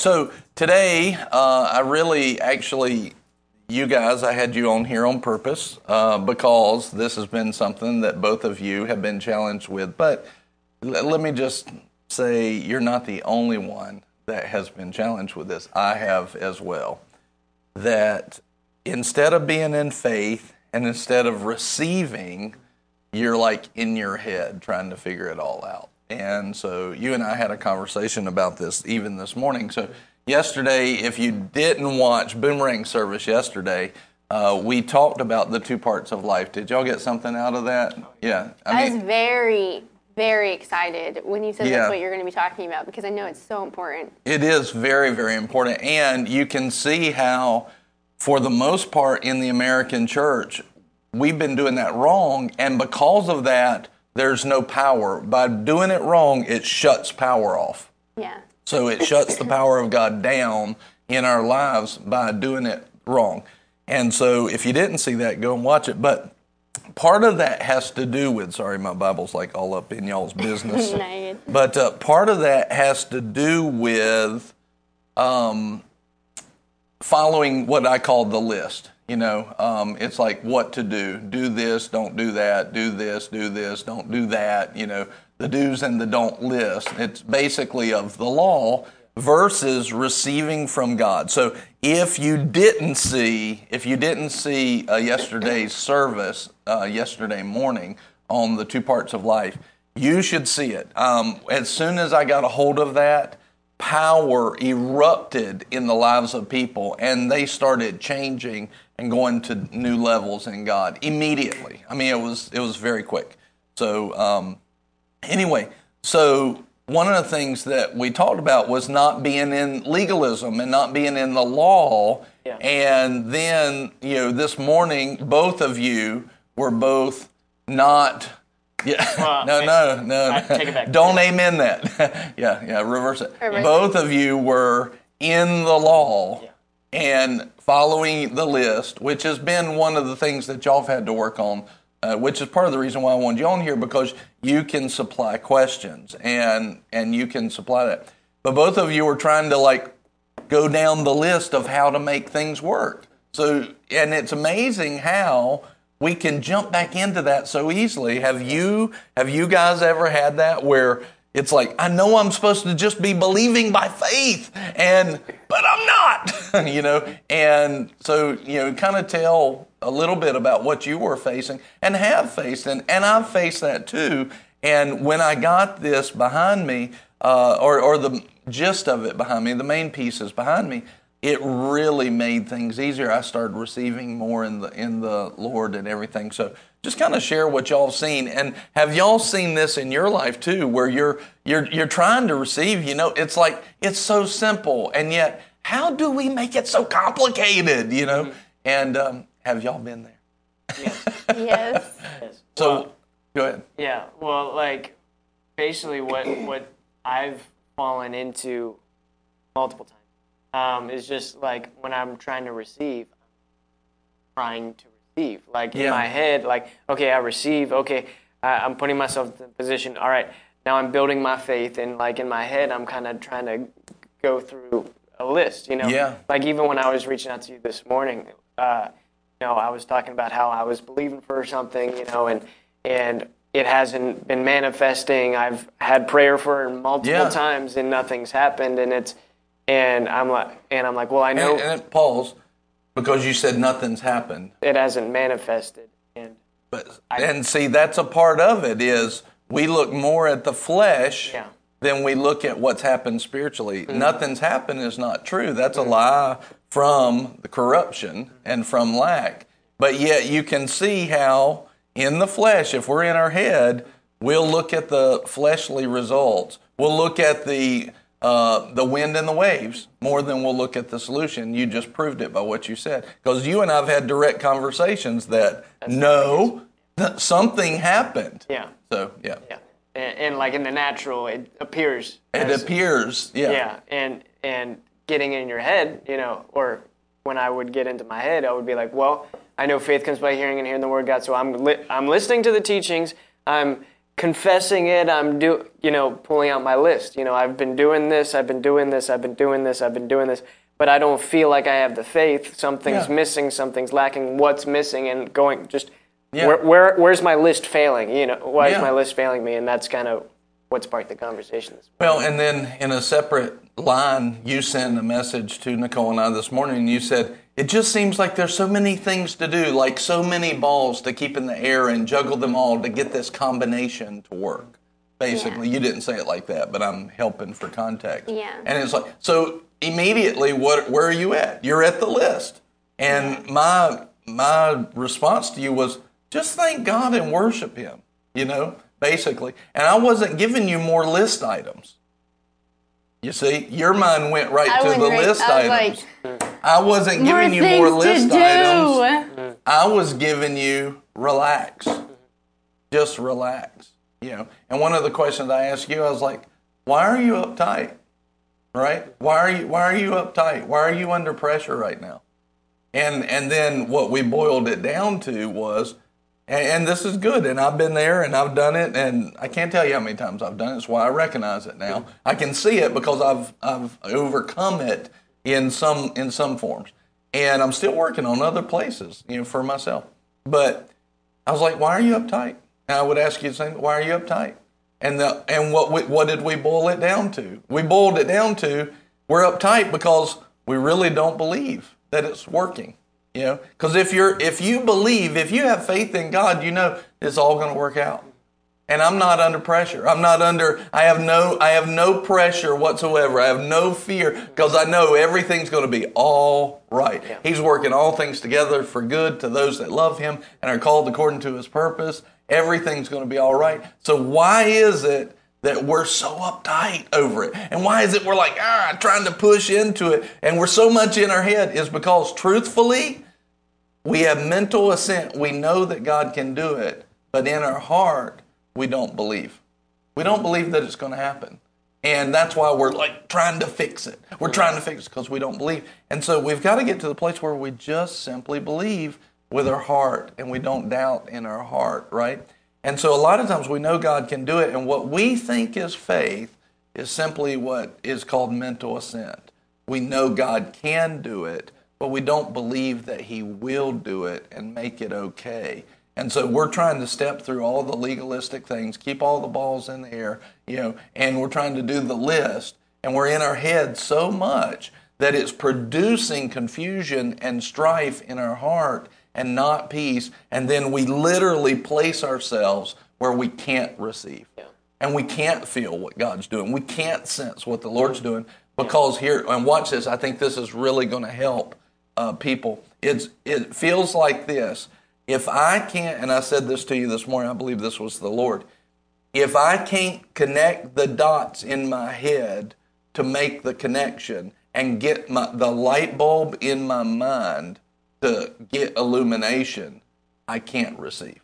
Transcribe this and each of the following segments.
so today, uh, I really actually, you guys, I had you on here on purpose uh, because this has been something that both of you have been challenged with. But l- let me just say, you're not the only one that has been challenged with this. I have as well. That instead of being in faith and instead of receiving, you're like in your head trying to figure it all out. And so you and I had a conversation about this even this morning. So yesterday, if you didn't watch Boomerang Service yesterday, uh, we talked about the two parts of life. Did y'all get something out of that? Yeah. I, I was very, very excited when you said Yeah. that's what you're going to be talking about because I know it's so important. It is very, very important. And you can see how, for the most part, in the American church, we've been doing that wrong. And because of that, there's no power. By doing it wrong, it shuts power off. Yeah. So it shuts the power of God down in our lives by doing it wrong. And so if you didn't see that, go and watch it. But part of that has to do with, sorry, my Bible's like all up in y'all's business. No. But uh, part of that has to do with um, following what I call the list. You know, um, it's like what to do. Do this, don't do that. Do this, do this, don't do that. You know, the do's and the don't list. It's basically of the law versus receiving from God. So if you didn't see, if you didn't see uh, yesterday's service, uh, yesterday morning on the two parts of life, you should see it. Um, as soon as I got a hold of that, power erupted in the lives of people and they started changing and going to new levels in God immediately. I mean, it was it was very quick. So um, anyway, so one of the things that we talked about was not being in legalism and not being in the law. Yeah. And then, you know, this morning, both of you were both not. Yeah. Well, no, no, no. I take it back. Don't amen that. yeah, yeah. Reverse it. Reverse it. Both of you were in the law Yeah. and following the list, which has been one of the things that y'all have had to work on, uh, which is part of the reason why I wanted you on here because you can supply questions and and you can supply that. But both of you were trying to like go down the list of how to make things work. So and it's amazing how we can jump back into that so easily. Have you have you guys ever had that where it's like I know I'm supposed to just be believing by faith and but I'm not, you know. And so, you know, kind of tell a little bit about what you were facing and have faced and and I've faced that too. And when I got this behind me, uh, or or the gist of it behind me, the main pieces behind me, it really made things easier. I started receiving more in the in the Lord and everything. So just kind of share what y'all have seen, and have y'all seen this in your life too, where you're you're you're trying to receive. You know, it's like it's so simple, and yet how do we make it so complicated? You know, and um, have y'all been there? Yes. Yes. yes. So Well, go ahead. Yeah, well, like basically what what I've fallen into multiple times um, is just like when I'm trying to receive, I'm trying to Like in my head, like okay, I receive. Okay, I, I'm putting myself in the position. All right, now I'm building my faith, and like in my head, I'm kind of trying to go through a list. You know, Yeah. Like even when I was reaching out to you this morning, uh, you know, I was talking about how I was believing for something, you know, and and it hasn't been manifesting. I've had prayer for multiple Yeah. times and nothing's happened, and it's and I'm like and I'm like, well, I know And, and pause because you said nothing's happened. it hasn't manifested, and But and see, that's a part of it is we look more at the flesh Yeah. than we look at what's happened spiritually. Mm-hmm. Nothing's happened is not true. That's a lie from the corruption and from lack. But yet you can see how in the flesh, if we're in our head, we'll look at the fleshly results. We'll look at the uh, the wind and the waves more than we'll look at the solution. You just proved it by what you said. Because you and I've had direct conversations that no, th- something happened. yeah, So yeah, yeah, and, and like in the natural, it appears. it as- appears. Yeah. yeah and and getting in your head you know or when i would get into my head i would be like well i know faith comes by hearing and hearing the word of god so i'm li- i'm listening to the teachings i'm confessing it. I'm do you know pulling out my list. You know, I've been doing this. I've been doing this. I've been doing this. I've been doing this. But I don't feel like I have the faith. Something's Yeah. missing. Something's lacking. What's missing? And going just Yeah. where, where where's my list failing? You know, why Yeah. is my list failing me? And that's kind of what sparked the conversation. This Well, and then in a separate line, you sent a message to Nicole and I this morning, and you said, It just seems like there's so many things to do, like so many balls to keep in the air and juggle them all to get this combination to work. Basically, Yeah. you didn't say it like that, but I'm helping for context. Yeah. And it's like, so immediately, what? Where are you at? You're at the list. And my my response to you was just thank God and worship Him. You know, basically. And I wasn't giving you more list items. You see, your mind went right I to the right- list I was items. like, I wasn't giving you more list items. I was giving you relax. Just relax. You know. And one of the questions I asked you, I was like, why are you uptight? Right? Why are you why are you uptight? Why are you under pressure right now? And and then what we boiled it down to was and, and this is good and I've been there and I've done it and I can't tell you how many times I've done it. That's why I recognize it now. I can see it because I've I've overcome it in some in some forms. And I'm still working on other places, you know, for myself. But I was like, "Why are you uptight?" And I would ask you the same, "Why are you uptight?" And the and what we, what did we boil it down to? We boiled it down to we're uptight because we really don't believe that it's working. You know, because if you're if you believe, if you have faith in God, you know it's all going to work out. And I'm not under pressure. I'm not under. I have no. I have no pressure whatsoever. I have no fear because I know everything's going to be all right. He's working all things together for good to those that love Him and are called according to His purpose. Everything's going to be all right. So why is it that we're so uptight over it? And why is it we're like ah trying to push into it and we're so much in our head? Is because truthfully, we have mental assent. We know that God can do it, but in our heart, we don't believe. We don't believe that it's going to happen. And that's why we're like trying to fix it. We're trying to fix it because we don't believe. And so we've got to get to the place where we just simply believe with our heart and we don't doubt in our heart, right? And so a lot of times we know God can do it, and what we think is faith is simply what is called mental assent. We know God can do it, but we don't believe that He will do it and make it okay. And so we're trying to step through all the legalistic things, keep all the balls in the air, you know, and we're trying to do the list, and we're in our head so much that it's producing confusion and strife in our heart and not peace. And then we literally place ourselves where we can't receive. And we can't feel what God's doing. We can't sense what the Lord's doing because here, and watch this, I think this is really going to help uh, people. It's, it feels like this. If I can't, and I said this to you this morning, I believe this was the Lord. If I can't connect the dots in my head to make the connection and get my, the light bulb in my mind to get illumination, I can't receive.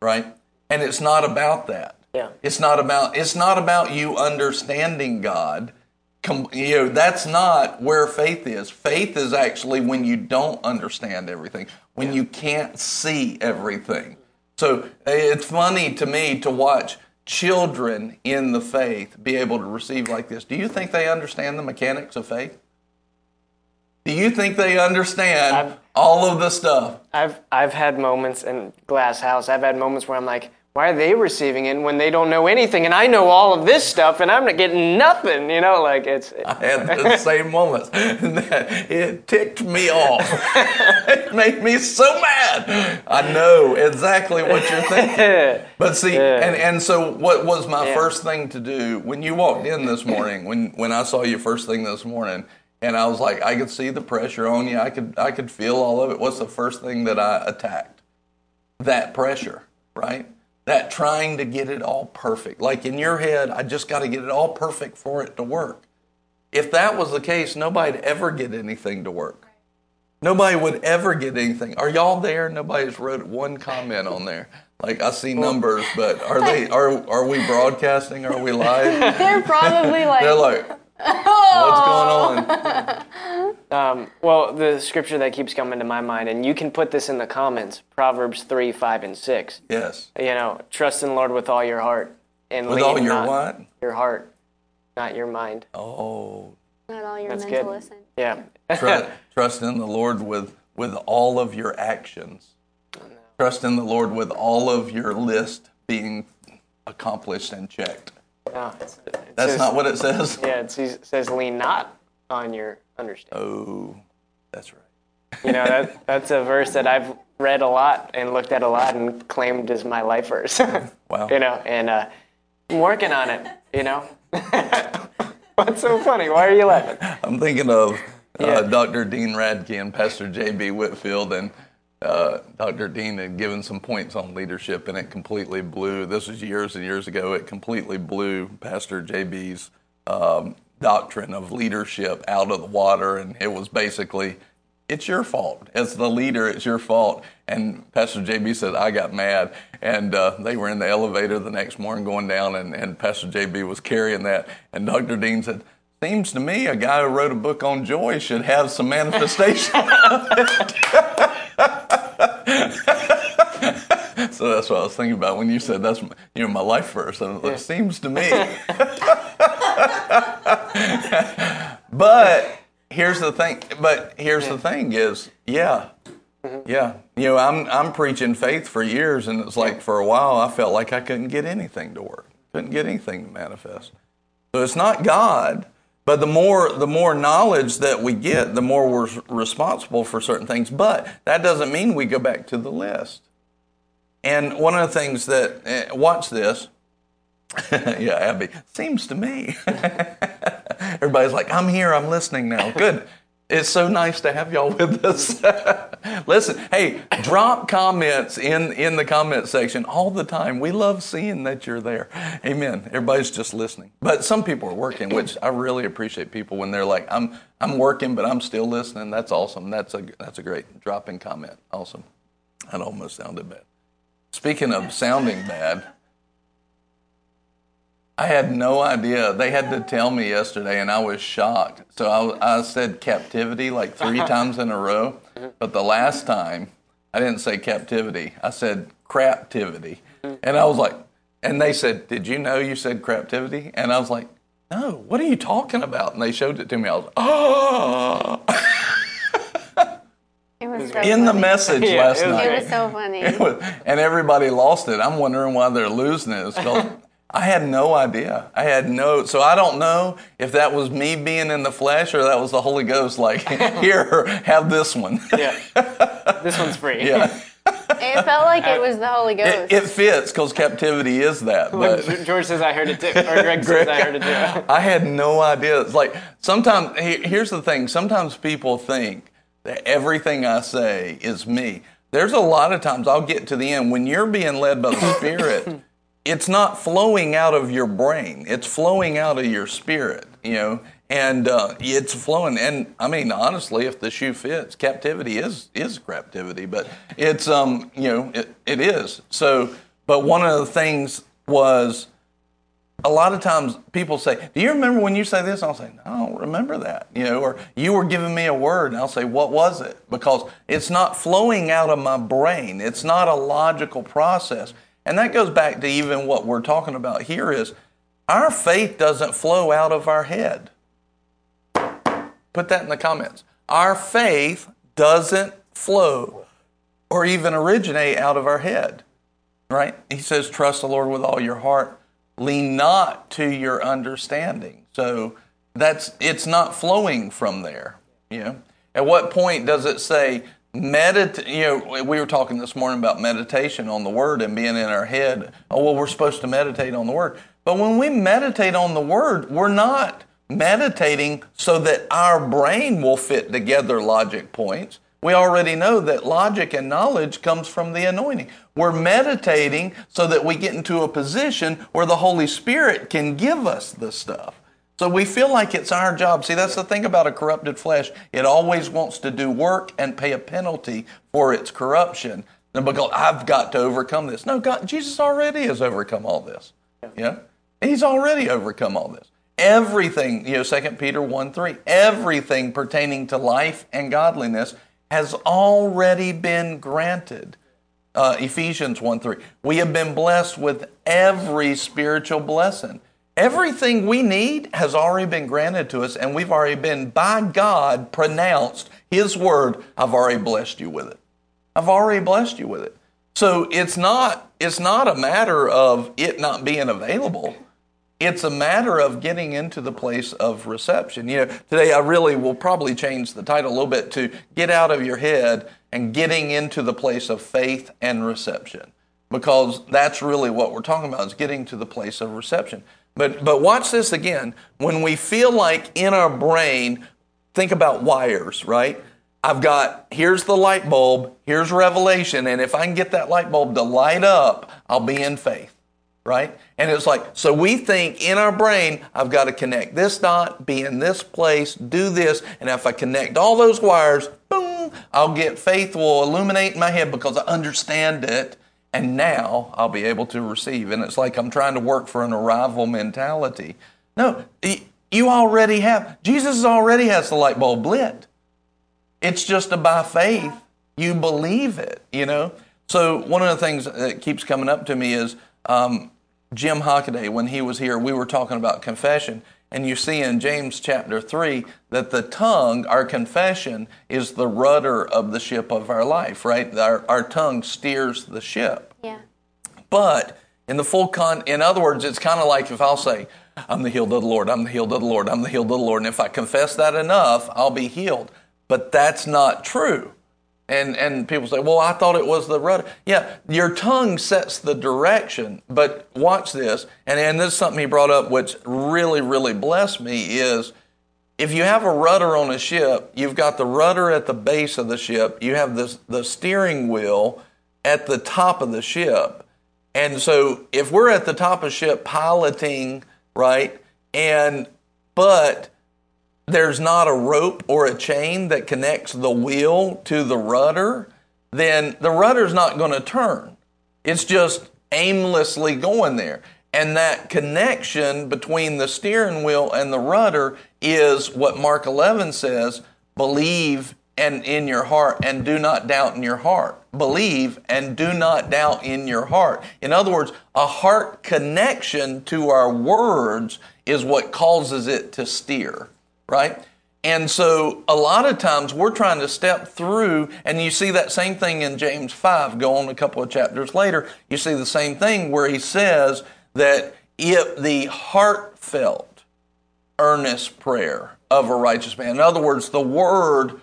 Right? And it's not about that. Yeah. It's not about it's not about you understanding God. Com- you know, that's not where faith is. Faith is actually when you don't understand everything, when you can't see everything. So it's funny to me to watch children in the faith be able to receive like this. Do you think they understand the mechanics of faith? Do you think they understand I've- all of the stuff? I've I've had moments in Glass House. I've had moments where I'm like, why are they receiving it when they don't know anything, and I know all of this stuff, and I'm not getting nothing. You know, like it's. I had the same moments. It ticked me off. it made me so mad. I know exactly what you're thinking. But see, and, and so what was my Yeah. first thing to do when you walked in this morning, when, when I saw you first thing this morning, and I was like, I could see the pressure on you. I could I could feel all of it. What's the first thing that I attacked? That pressure, right? That trying to get it all perfect. Like in your head, I just got to get it all perfect for it to work. If that was the case, nobody'd ever get anything to work. Nobody would ever get anything. Are y'all there? Nobody's wrote one comment on there. Like I see numbers, but are they are are we broadcasting? Are we live? They're probably like, They're like, what's going on? Um, well, the scripture that keeps coming to my mind, and you can put this in the comments Proverbs 3, 5, and 6. Yes. You know, trust in the Lord with all your heart. And With all your what? Your heart, not your mind. Oh, Not all your That's mental good. listen. Yeah. trust, trust in the Lord with with all of your actions. Trust in the Lord with all of your list being accomplished and checked. No, it's- it That's says- not what it says. Yeah, it says, says lean not on your understanding. Oh, that's right. You know, that, that's a verse that I've read a lot and looked at a lot and claimed as my life verse. Wow. you know, and uh, I'm working on it, you know. What's so funny? Why are you laughing? I'm thinking of uh, Yeah. Dr. Dean Radke and Pastor J.B. Whitfield, and uh, Dr. Dean had given some points on leadership, and it completely blew. This was years and years ago. It completely blew Pastor J.B.'s um, doctrine of leadership out of the water, and it was basically. It's your fault. As the leader, it's your fault. And Pastor JB said, I got mad. And uh, they were in the elevator the next morning going down, and, and Pastor JB was carrying that. And Dr. Dean said, Seems to me a guy who wrote a book on joy should have some manifestation. so that's what I was thinking about when you said that's my, you know my life verse. I was like, Seems to me. but here's the thing. But here's the thing: is yeah, mm-hmm. yeah. You know, I'm I'm preaching faith for years, and it's like for a while I felt like I couldn't get anything to work, couldn't get anything to manifest. So it's not God, but the more the more knowledge that we get, the more we're responsible for certain things. But that doesn't mean we go back to the list. And one of the things that eh, watch this, yeah, Abby, seems to me. Everybody's like, I'm here, I'm listening now. Good. It's so nice to have y'all with us. Listen, hey, drop comments in, in the comment section all the time. We love seeing that you're there. Amen. Everybody's just listening. But some people are working, which I really appreciate people when they're like, I'm I'm working, but I'm still listening. That's awesome. That's a that's a great drop in comment. Awesome. That almost sounded bad. Speaking of sounding bad, I had no idea. They had to tell me yesterday, and I was shocked. So I, I said captivity like three uh-huh. times in a row, mm-hmm. but the last time I didn't say captivity. I said craptivity, mm-hmm. and I was like, and they said, "Did you know you said craptivity?" And I was like, "No, what are you talking about?" And they showed it to me. I was like, "Oh!" It was so In the message Yeah, last it was night. It was so funny. It was- and everybody lost it. I'm wondering why they're losing it. It's called, I had no idea. I had no. So I don't know if that was me being in the flesh or that was the Holy Ghost. Like, here, have this one. Yeah. This one's free. yeah, It felt like it was the Holy Ghost. it, it fits because captivity is that. But George says I heard it too. Or Greg says I heard it too. I had no idea. It's like sometimes. Here's the thing. Sometimes people think that everything I say is me. There's a lot of times I'll get to the end when you're being led by the Spirit. it's not flowing out of your brain. It's flowing out of your spirit. You know, and uh, it's flowing. And I mean, honestly, if the shoe fits, captivity is is captivity. But it's um, you know, it, it is. So, but one of the things was a lot of times people say, "Do you remember when you say this?" I'll say, "No, I don't remember that." You know, or you were giving me a word, and I'll say, "What was it?" Because it's not flowing out of my brain. It's not a logical process, and that goes back to even what we're talking about here is our faith doesn't flow out of our head. Put that in the comments. Our faith doesn't flow or even originate out of our head right? He says, trust the Lord with all your heart. Lean not to your understanding. So that's it's not flowing from there. You know, at what point does it say meditate? You know, we were talking this morning about meditation on the Word and being in our head. Oh well, we're supposed to meditate on the Word, but when we meditate on the Word, we're not meditating so that our brain will fit together logic points. We already know that logic and knowledge comes from the anointing. We're meditating so that we get into a position where the Holy Spirit can give us the stuff. So we feel like it's our job. See, that's the thing about a corrupted flesh. It always wants to do work and pay a penalty for its corruption. And because I've got to overcome this. No, God, Jesus already has overcome all this. Yeah? He's already overcome all this. everything, you know, 2 Peter 1 3, everything pertaining to life and godliness has already been granted. Uh, Ephesians 1 3. We have been blessed with every spiritual blessing. Everything we need has already been granted to us, and we've already been, by God, pronounced His word. I've already blessed you with it. I've already blessed you with it. So it's not, it's not a matter of it not being available. It's a matter of getting into the place of reception. You know, today I really will probably change the title a little bit to Get Out of Your Head and Getting into the Place of Faith and Reception. Because that's really what we're talking about is getting to the place of reception. But but watch this again. When we feel like in our brain, think about wires, right? I've got here's the light bulb, here's revelation, and if I can get that light bulb to light up, I'll be in faith, right? And it's like, so we think in our brain, I've got to connect this dot, be in this place, do this, and if I connect all those wires, boom, I'll get faith will illuminate in my head because I understand it, and now I'll be able to receive. And it's like I'm trying to work for an arrival mentality. No, you already have, Jesus already has the light bulb lit. It's just a by faith. You believe it, you know? So, one of the things that keeps coming up to me is um, Jim Hockaday, when he was here, we were talking about confession. And you see in James chapter 3 that the tongue, our confession, is the rudder of the ship of our life, right? Our, our tongue steers the ship. Yeah. But in the full con, in other words, it's kind of like if I'll say, I'm the healed of the Lord, I'm the healed of the Lord, I'm the healed of the Lord. And if I confess that enough, I'll be healed but that's not true. And, and people say, well, I thought it was the rudder. Yeah, your tongue sets the direction, but watch this. And, and this is something he brought up, which really, really blessed me is if you have a rudder on a ship, you've got the rudder at the base of the ship, you have the, the steering wheel at the top of the ship. And so if we're at the top of ship piloting, right, and but there's not a rope or a chain that connects the wheel to the rudder, then the rudder's not going to turn. It's just aimlessly going there. And that connection between the steering wheel and the rudder is what Mark 11 says believe and in your heart and do not doubt in your heart. Believe and do not doubt in your heart. In other words, a heart connection to our words is what causes it to steer right? And so a lot of times we're trying to step through, and you see that same thing in James 5. Go on a couple of chapters later, you see the same thing where he says that if the heartfelt, earnest prayer of a righteous man, in other words, the word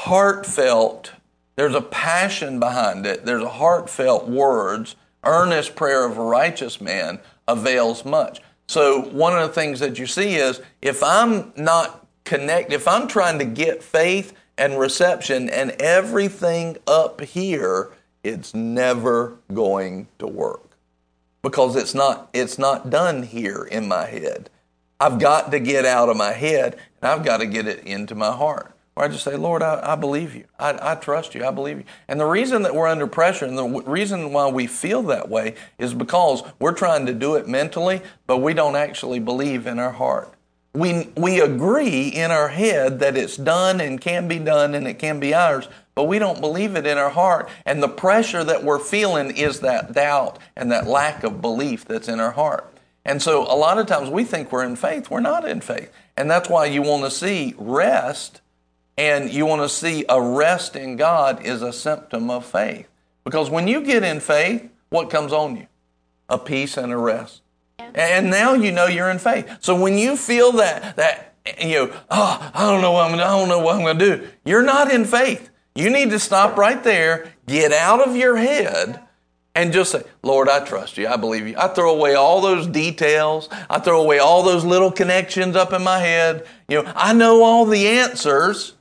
heartfelt, there's a passion behind it, there's a heartfelt words, earnest prayer of a righteous man avails much. So one of the things that you see is if I'm not connect, if I'm trying to get faith and reception and everything up here, it's never going to work because it's not it's not done here in my head. I've got to get out of my head and I've got to get it into my heart. Where I just say, Lord, I, I believe you. I, I, trust you. I believe you. And the reason that we're under pressure and the w- reason why we feel that way is because we're trying to do it mentally, but we don't actually believe in our heart. We, we agree in our head that it's done and can be done and it can be ours, but we don't believe it in our heart. And the pressure that we're feeling is that doubt and that lack of belief that's in our heart. And so a lot of times we think we're in faith. We're not in faith. And that's why you want to see rest and you want to see a rest in God is a symptom of faith. Because when you get in faith, what comes on you? A peace and a rest. And now you know you're in faith. So when you feel that that you know, oh, I don't know what I'm I don't know what I'm going to do. You're not in faith. You need to stop right there, get out of your head, and just say, Lord, I trust you. I believe you. I throw away all those details. I throw away all those little connections up in my head. You know, I know all the answers.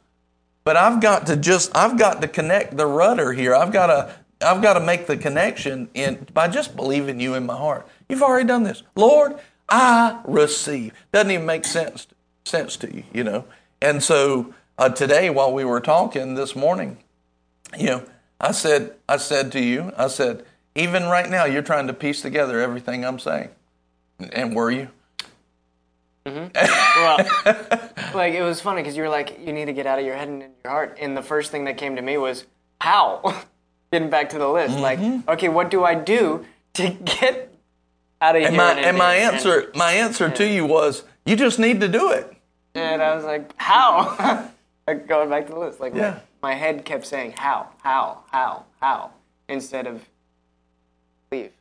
But I've got to just I've got to connect the rudder here. I've got to I've got to make the connection in by just believing you in my heart. You've already done this. Lord, I receive. Doesn't even make sense sense to you, you know. And so uh, today while we were talking this morning, you know, I said I said to you, I said, even right now you're trying to piece together everything I'm saying. And were you? Mm-hmm. well, like it was funny because you were like, you need to get out of your head and in your heart. And the first thing that came to me was how. Getting back to the list, like, okay, what do I do to get And my and my answer my answer to you was you just need to do it. And I was like, how? like going back to the list, like Yeah. my, my head kept saying how, how, how, how, instead of leave.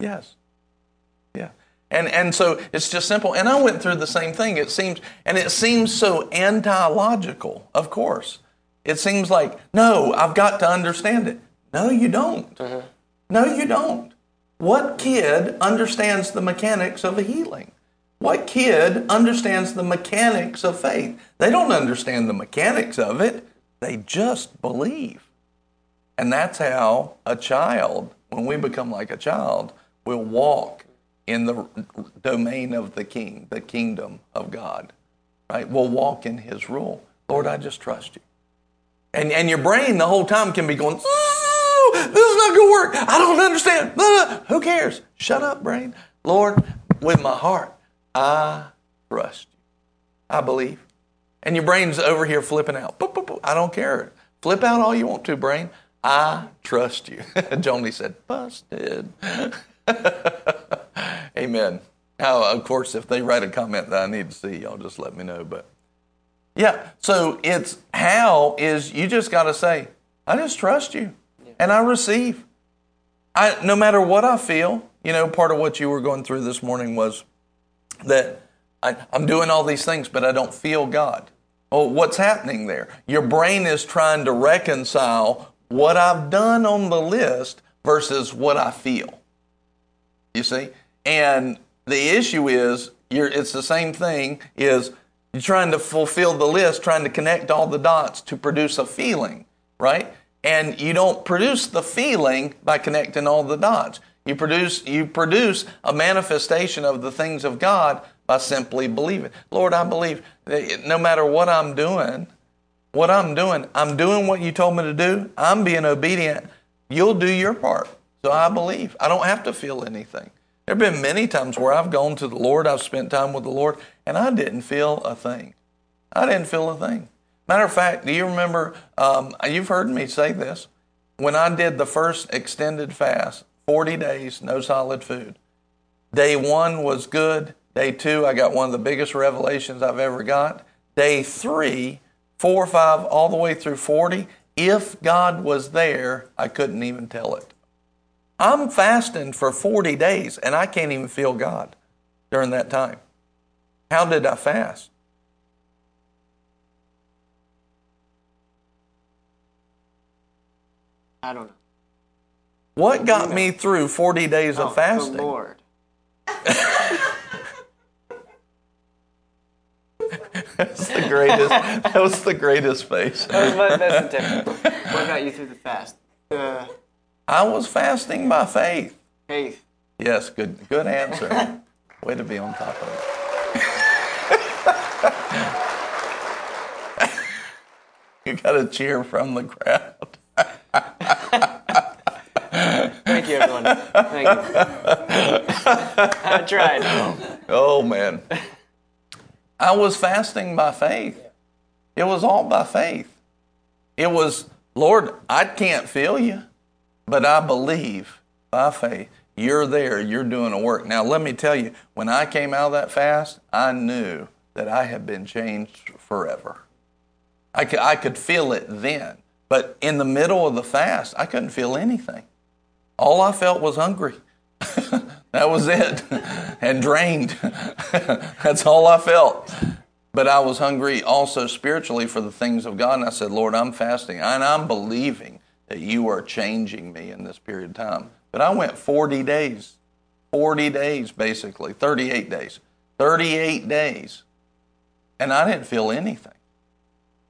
Yes. Yeah. And and so it's just simple. And I went through the same thing. It seems and it seems so anti-logical, of course. It seems like, no, I've got to understand it. No, you don't. Mm-hmm. No, you don't. What kid understands the mechanics of a healing? What kid understands the mechanics of faith? They don't understand the mechanics of it. They just believe. And that's how a child, when we become like a child, will walk in the domain of the king, the kingdom of God. Right? We'll walk in his rule. Lord, I just trust you. And, and your brain the whole time can be going, "Ooh, this is not going to work. I don't understand. Blah, blah." Who cares? Shut up, brain. Lord, with my heart, I trust you. I believe. And your brain's over here flipping out. Boop, boop, boop. I don't care. Flip out all you want to, brain. I trust you. Joni said, busted. Amen. Now, of course, if they write a comment that I need to see, y'all just let me know. But yeah, so it's how is you just got to say, I just trust you and I receive. I, no matter what I feel, you know, part of what you were going through this morning was that I, I'm doing all these things, but I don't feel God. Well, what's happening there? Your brain is trying to reconcile what I've done on the list versus what I feel. You see? And the issue is you're it's the same thing is you're trying to fulfill the list, trying to connect all the dots to produce a feeling, right? And you don't produce the feeling by connecting all the dots. You produce you produce a manifestation of the things of God by simply believing. Lord, I believe that no matter what I'm doing, what I'm doing, I'm doing what you told me to do. I'm being obedient. You'll do your part. So I believe. I don't have to feel anything. There have been many times where I've gone to the Lord, I've spent time with the Lord, and I didn't feel a thing. I didn't feel a thing. Matter of fact, do you remember? Um, you've heard me say this. When I did the first extended fast, 40 days, no solid food. Day one was good. Day two, I got one of the biggest revelations I've ever got. Day three, four, five, all the way through 40, if God was there, I couldn't even tell it. I'm fasting for 40 days and I can't even feel God during that time. How did I fast? I don't know. What got me through 40 days Oh, of fasting? The Lord. That's the greatest. that was the greatest face. That was my best attempt. What got you through the fast? The I was fasting by faith. faith. Yes, good good answer. Way to be on top of it. you got a cheer from the crowd. Thank you, everyone. Thank you. I tried. Oh man. I was fasting by faith. It was all by faith. It was, Lord, I can't feel you, but I believe by faith. You're there, you're doing a work. Now, let me tell you, when I came out of that fast, I knew that I had been changed forever. I could, I could feel it then, but in the middle of the fast, I couldn't feel anything. All I felt was hungry. that was it. and drained. That's all I felt. But I was hungry also spiritually for the things of God. And I said, Lord, I'm fasting and I'm believing that you are changing me in this period of time. But I went 40 days, 40 days basically, 38 days, 38 days. And I didn't feel anything.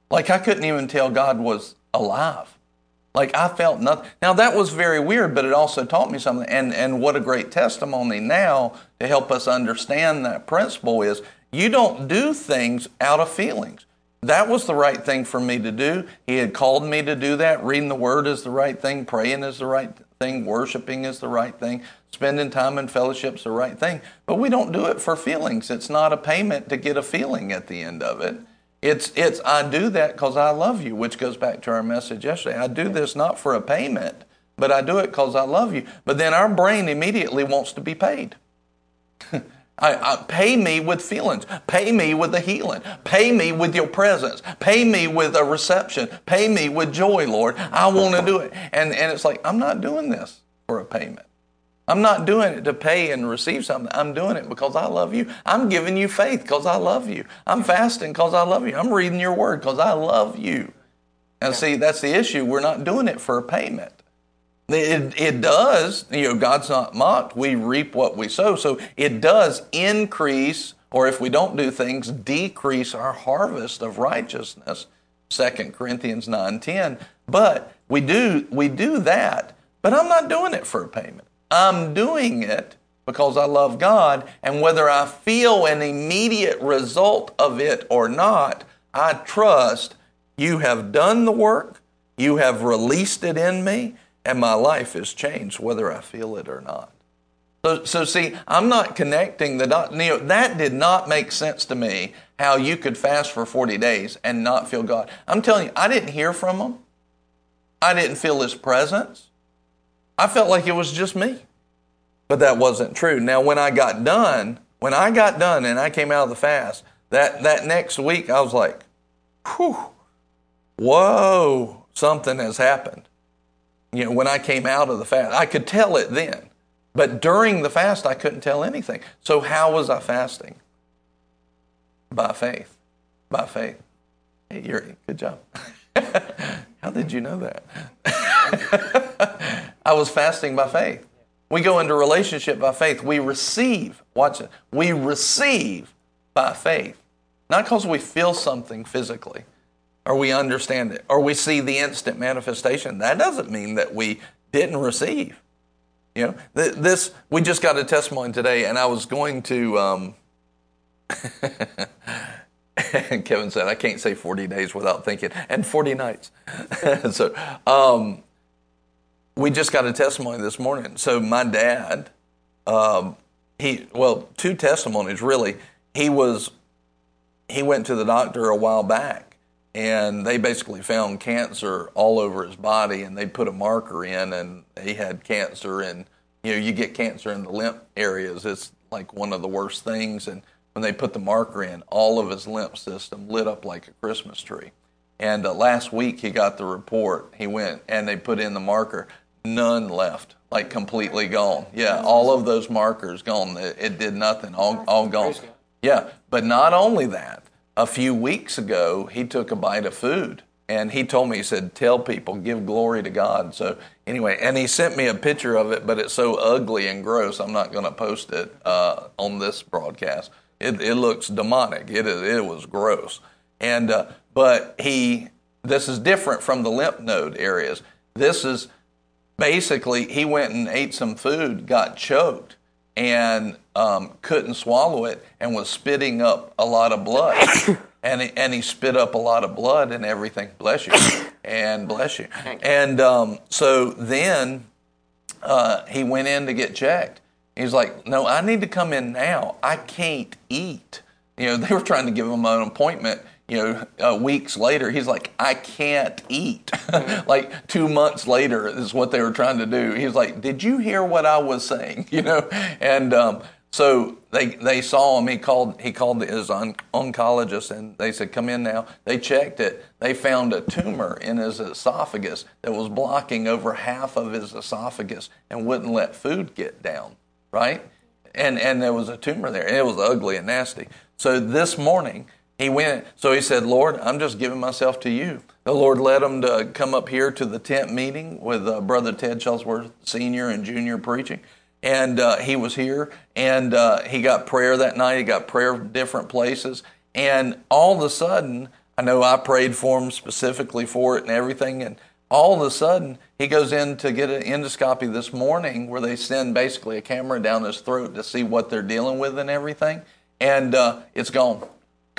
Like I couldn't even tell God was alive. Like I felt nothing. Now that was very weird, but it also taught me something. And and what a great testimony now to help us understand that principle is you don't do things out of feelings. that was the right thing for me to do. He had called me to do that. Reading the Word is the right thing. Praying is the right thing. Worshiping is the right thing. Spending time in fellowship is the right thing. But we don't do it for feelings. It's not a payment to get a feeling at the end of it. It's, it's I do that because I love you, which goes back to our message yesterday. I do this not for a payment, but I do it because I love you. But then our brain immediately wants to be paid. I, I, pay me with feelings. Pay me with the healing. Pay me with your presence. Pay me with a reception. Pay me with joy, Lord. I want to do it. And, and it's like, I'm not doing this for a payment. I'm not doing it to pay and receive something. I'm doing it because I love you. I'm giving you faith because I love you. I'm fasting because I love you. I'm reading your word because I love you. And see, that's the issue. We're not doing it for a payment. It, it does, you know, God's not mocked. We reap what we sow. So it does increase, or if we don't do things, decrease our harvest of righteousness. 2 Corinthians 9:10. But we do we do that, but I'm not doing it for a payment. I'm doing it because I love God, and whether I feel an immediate result of it or not, I trust you have done the work, you have released it in me, and my life has changed whether I feel it or not. So, so see, I'm not connecting the dots. You know, that did not make sense to me how you could fast for 40 days and not feel God. I'm telling you, I didn't hear from him. I didn't feel his presence. I felt like it was just me. But that wasn't true. Now, when I got done, when I got done and I came out of the fast, that, that next week I was like, whew, whoa, something has happened you know, when I came out of the fast. I could tell it then. But during the fast, I couldn't tell anything. So, how was I fasting? By faith. By faith. Hey, Yuri, good job. how did you know that? I was fasting by faith. We go into relationship by faith. We receive, watch it, we receive by faith. Not because we feel something physically or we understand it, or we see the instant manifestation. That doesn't mean that we didn't receive. You know, this we just got a testimony today, and I was going to. Um, Kevin said, "I can't say forty days without thinking," and forty nights. so, um, we just got a testimony this morning. So my dad, um, he well, two testimonies really. He was he went to the doctor a while back and they basically found cancer all over his body and they put a marker in and he had cancer and you know you get cancer in the lymph areas it's like one of the worst things and when they put the marker in all of his lymph system lit up like a christmas tree and uh, last week he got the report he went and they put in the marker none left like completely gone yeah all of those markers gone it, it did nothing all, all gone yeah but not only that a few weeks ago, he took a bite of food and he told me, he said, Tell people, give glory to God. So, anyway, and he sent me a picture of it, but it's so ugly and gross, I'm not going to post it uh, on this broadcast. It, it looks demonic. It, it was gross. And, uh, but he, this is different from the lymph node areas. This is basically, he went and ate some food, got choked, and um, couldn't swallow it and was spitting up a lot of blood. and, he, and he spit up a lot of blood and everything. Bless you. And bless you. And um, so then uh, he went in to get checked. He's like, No, I need to come in now. I can't eat. You know, they were trying to give him an appointment you know, uh, weeks later, he's like, I can't eat. Like two months later is what they were trying to do. He's like, Did you hear what I was saying? You know, and um, so they they saw him. He called he called his on, oncologist, and they said, "Come in now." They checked it. They found a tumor in his esophagus that was blocking over half of his esophagus and wouldn't let food get down. Right, and and there was a tumor there. It was ugly and nasty. So this morning he went, so he said, Lord, I'm just giving myself to you. The Lord led him to come up here to the tent meeting with uh, Brother Ted Shuttlesworth, senior and junior preaching. And uh, he was here, and uh, he got prayer that night. He got prayer from different places. And all of a sudden, I know I prayed for him specifically for it and everything. And all of a sudden, he goes in to get an endoscopy this morning where they send basically a camera down his throat to see what they're dealing with and everything. And uh, it's gone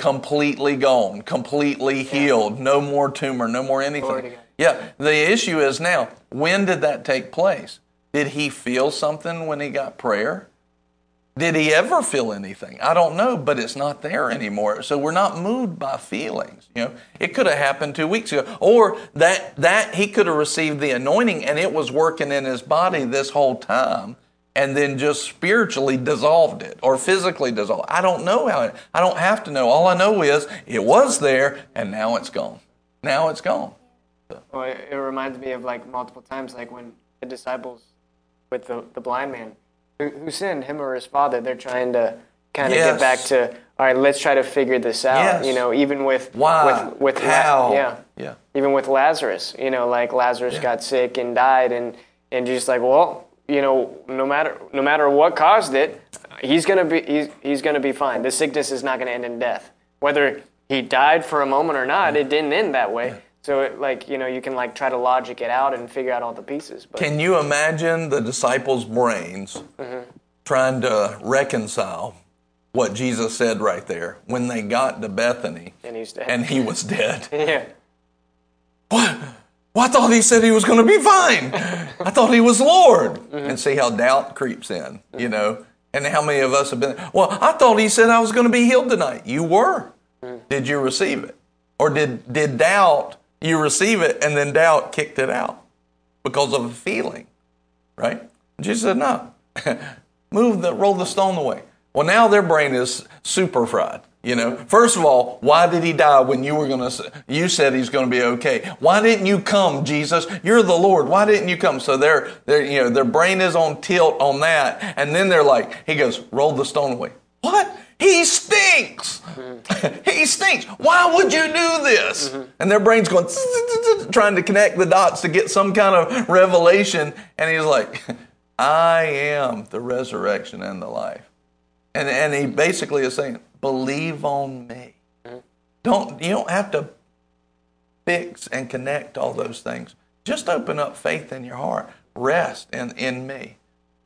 completely gone, completely healed, no more tumor, no more anything. Yeah, the issue is now, when did that take place? Did he feel something when he got prayer? Did he ever feel anything? I don't know, but it's not there anymore. So we're not moved by feelings. You know, it could have happened two weeks ago, or that that he could have received the anointing and it was working in his body this whole time, and then just spiritually dissolved it or physically dissolved. I don't know how. It, I don't have to know. All I know is it was there and now it's gone. Now it's gone. Well, it, it reminds me of like multiple times, like when the disciples with the, the blind man who, who sinned, him or his father, they're trying to kind of Yes. get back to, all right, let's try to figure this out. Yes. You know, even with Why? with, with La- how? yeah, Yeah. even with Lazarus, you know, like Lazarus Yeah. got sick and died, and and just like, well, you know, no matter no matter what caused it, he's gonna be he's, he's gonna be fine. The sickness is not gonna end in death. Whether he died for a moment or not, it didn't end that way. So, it, like, you know, you can like try to logic it out and figure out all the pieces. But Can you imagine the disciples' brains mm-hmm. trying to reconcile what Jesus said right there when they got to Bethany and he's dead. and he was dead? yeah, What? Well, I thought he said he was going to be fine. I thought he was Lord. Mm-hmm. And see how doubt creeps in, you know? And how many of us have been, well, I thought he said I was going to be healed tonight. You were. Mm-hmm. Did you receive it? Or did, did doubt, you receive it and then doubt kicked it out because of a feeling, right? Jesus said, no. Move the, roll the stone away. Well, now their brain is super fried. You know, first of all, why did he die when you were going to, you said he's going to be okay. Why didn't you come, Jesus? You're the Lord. Why didn't you come? So their, their, you know, their brain is on tilt on that. And then they're like, he goes, roll the stone away. What? He stinks. he stinks. Why would you do this? And their brain's going, trying to connect the dots to get some kind of revelation. And he's like, I am the resurrection and the life. And, and he basically is saying, believe on me. Mm-hmm. Don't, you don't have to fix and connect all those things. Just open up faith in your heart. Rest in, in me.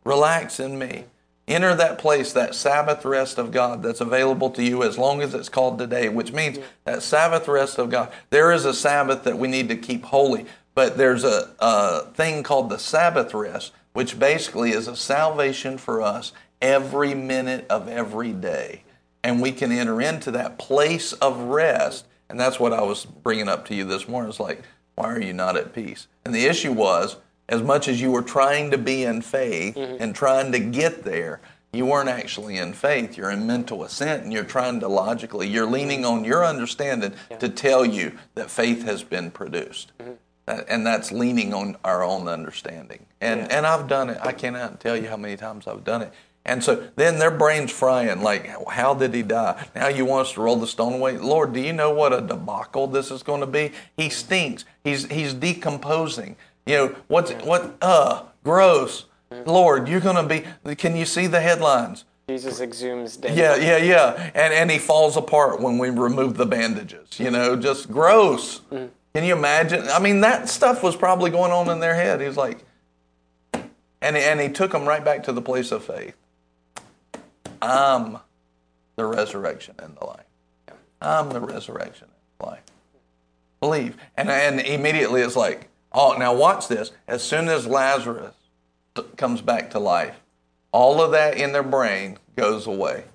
Relax in me. Enter that place, that Sabbath rest of God that's available to you as long as it's called today, which means mm-hmm. that Sabbath rest of God. There is a Sabbath that we need to keep holy, but there's a, a thing called the Sabbath rest, which basically is a salvation for us every minute of every day. And we can enter into that place of rest. And that's what I was bringing up to you this morning. It's like, why are you not at peace? And the issue was, as much as you were trying to be in faith mm-hmm. and trying to get there, you weren't actually in faith. You're in mental assent and you're trying to logically, you're leaning on your understanding to tell you that faith has been produced. Mm-hmm. That- And that's leaning on our own understanding. And, and I've done it. I cannot tell you how many times I've done it. And so then their brain's frying, like, how did he die? Now you want us to roll the stone away? Lord, do you know what a debacle this is going to be? He stinks. He's he's decomposing. You know, what's what uh gross. Lord, you're gonna be can you see the headlines? Jesus exhumes death. Yeah, yeah, yeah. And and he falls apart when we remove the bandages. You know, just gross. Can you imagine? I mean, that stuff was probably going on in their head. He's like, and and he took them right back to the place of faith. I'm the resurrection and the life. I'm the resurrection and the life. Believe. And and immediately it's like, oh, now watch this. As soon as Lazarus comes back to life, all of that in their brain goes away.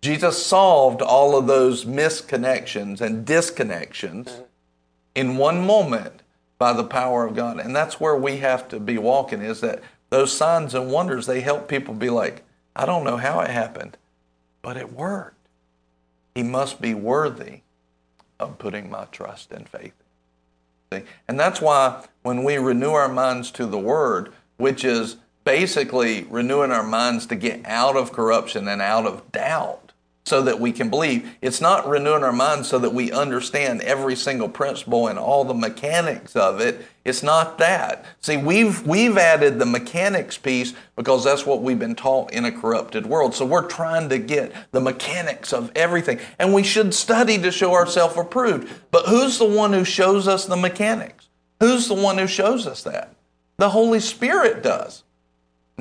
Jesus solved all of those misconnections and disconnections in one moment by the power of God. And that's where we have to be walking is that those signs and wonders, they help people be like, I don't know how it happened, but it worked. He must be worthy of putting my trust and faith? And that's why when we renew our minds to the Word, which is basically renewing our minds to get out of corruption and out of doubt so that we can believe. It's not renewing our minds so that we understand every single principle and all the mechanics of it. It's not that. See, we've we've added the mechanics piece because that's what we've been taught in a corrupted world. So we're trying to get the mechanics of everything. And we should study to show ourselves approved. But who's the one who shows us the mechanics? Who's the one who shows us that? The Holy Spirit does.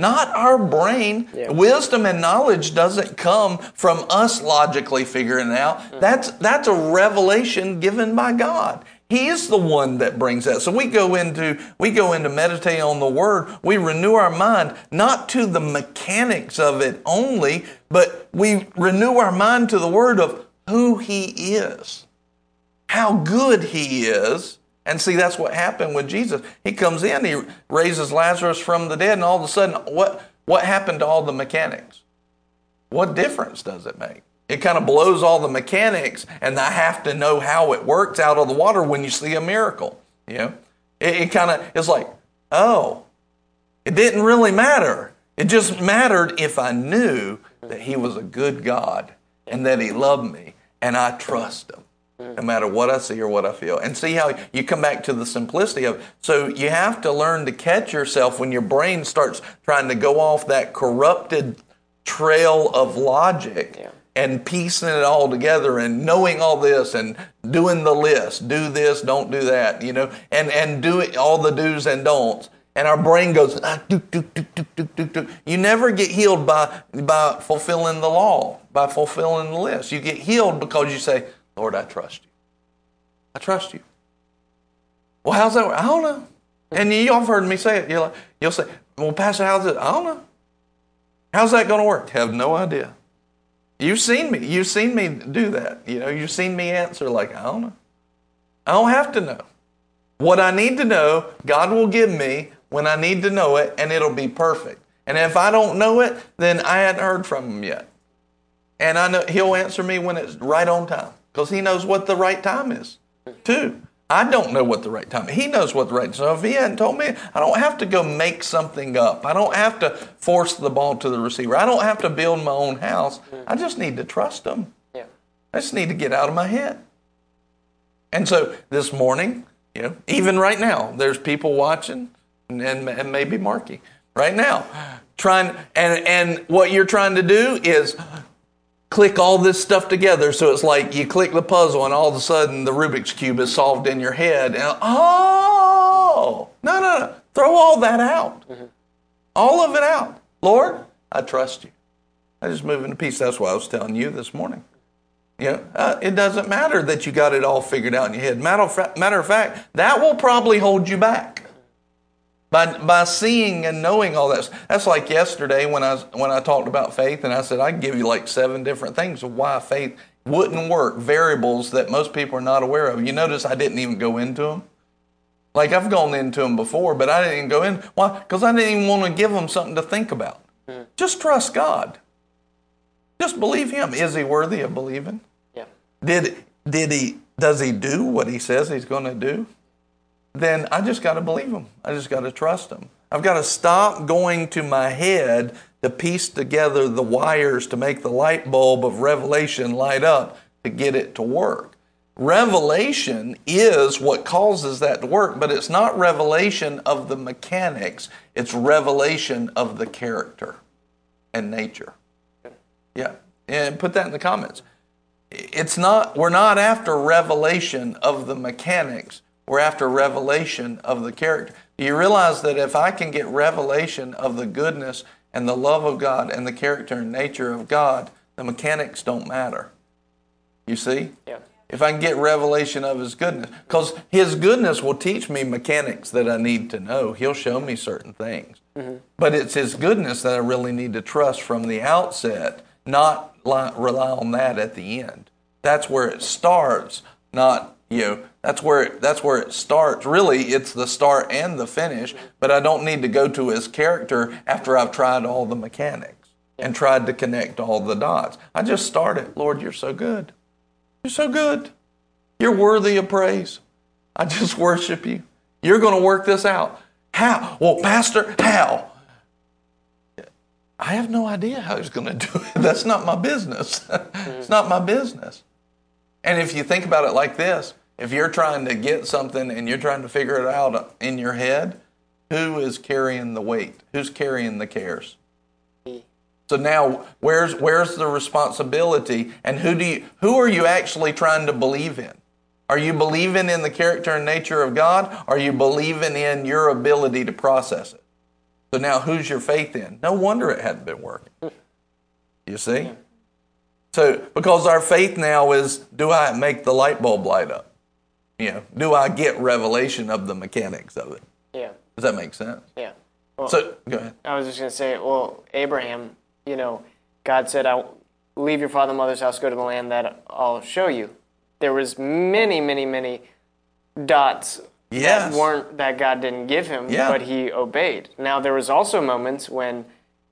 Not our brain. Yeah. Wisdom and knowledge doesn't come from us logically figuring it out. That's that's a revelation given by God. He is the one that brings that. So we go into we go into meditating on the word. We renew our mind not to the mechanics of it only, but we renew our mind to the word of who he is. How good he is. And see, that's what happened with Jesus. He comes in, he raises Lazarus from the dead, and all of a sudden, what, what happened to all the mechanics? What difference does it make? It kind of blows all the mechanics, and I have to know how it works out of the water when you see a miracle. You know, it, it kind of is like, oh, it didn't really matter. It just mattered if I knew that He was a good God and that He loved me, and I trust Him no matter what I see or what I feel. And see how you come back to the simplicity of. So you have to learn to catch yourself when your brain starts trying to go off that corrupted trail of logic. Yeah. And piecing it all together and knowing all this and doing the list, do this, don't do that, you know, and and do it, all the do's and don'ts. And our brain goes, ah, do, do, do, do, do, do, do. You never get healed by by fulfilling the law, by fulfilling the list. You get healed because you say, Lord, I trust you. I trust you. Well, how's that work? I don't know. And you, have heard me say it. Like, you'll say, well, Pastor, how's it? I don't know. How's that going to work? Have no idea. You've seen me. You've seen me do that. You know, you've seen me answer like, I don't know. I don't have to know. What I need to know, God will give me when I need to know it, and it'll be perfect. And if I don't know it, then I hadn't heard from Him yet. And I know He'll answer me when it's right on time because He knows what the right time is, too. I don't know what the right time. He knows what the right. Time. Is. So if he hadn't told me, I don't have to go make something up. I don't have to force the ball to the receiver. I don't have to build my own house. I just need to trust him. Yeah. I just need to get out of my head. And so this morning, you know, even right now, there's people watching, and, and, and maybe Marky right now, trying. And and what you're trying to do is click all this stuff together. So it's like you click the puzzle, and all of a sudden the Rubik's cube is solved in your head. And oh, no, no, no, throw all that out, all of it out. Lord, I trust you. I just move into peace. That's what I was telling you this morning. You know, uh, it doesn't matter that you got it all figured out in your head. Matter of, fa- matter of fact, that will probably hold you back by by seeing and knowing all that. That's like yesterday when I when I talked about faith, and I said I can give you like seven different things of why faith wouldn't work, variables that most people are not aware of. You notice I didn't even go into them. Like I've gone into them before, but I didn't even go in. Why? Because I didn't even want to give them something to think about. Hmm. Just trust God. Just believe Him. Is He worthy of believing? Yeah. Did did He? Does He do what He says He's going to do? Then I just got to believe Him. I just got to trust Him. I've got to stop going to my head to piece together the wires to make the light bulb of revelation light up to get it to work. Revelation is what causes that to work, but it's not revelation of the mechanics, it's revelation of the character and nature. Yeah. And put that in the comments. It's not we're not after revelation of the mechanics. We're after revelation of the character. Do you realize that if I can get revelation of the goodness and the love of God and the character and nature of God, the mechanics don't matter. You see? Yeah. If I can get revelation of His goodness, because His goodness will teach me mechanics that I need to know. He'll show me certain things. Mm-hmm. But it's His goodness that I really need to trust from the outset, not rely on that at the end. That's where it starts, not you know. That's where it, that's where it starts. Really, it's the start and the finish. But I don't need to go to His character after I've tried all the mechanics and tried to connect all the dots. I just started. Lord, you're so good. You're so good. You're worthy of praise. I just worship you. You're going to work this out. How? Well, Pastor, how? I have no idea how he's going to do it. That's not my business. it's not my business. And if you think about it like this, if you're trying to get something and you're trying to figure it out in your head, who is carrying the weight? Who's carrying the cares? So now, where's where's the responsibility, and who do you who are you actually trying to believe in? Are you believing in the character and nature of God? Are you believing in your ability to process it? So now who's your faith in? No wonder it hadn't been working. You see? So because our faith now is do I make the light bulb light up? You know, do I get revelation of the mechanics of it? Yeah. Does that make sense? Yeah. Well, So go ahead. I was just going to say, well, Abraham, you know, God said, "I leave your father and mother's house, go to the land that I'll show you." There was many, many, many dots Yes. that weren't that God didn't give him, Yeah. but he obeyed. Now there was also moments when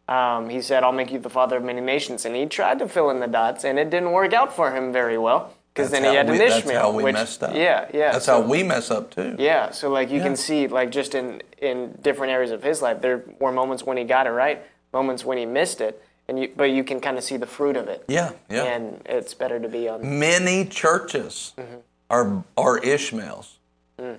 um, he said, "I'll make you the father of many nations," and he tried to fill in the dots, and it didn't work out for him very well because then he had we- an that's Ishmael. how we which, messed up. Yeah, yeah. That's so- how we mess up too. yeah, so like you Yeah. can see, like just in in different areas of his life, there were moments when he got it right, moments when he missed it, and you, but you can kind of see the fruit of it. Yeah, yeah. And it's better to be on. Many churches Mm-hmm. are are Ishmaels. Mm.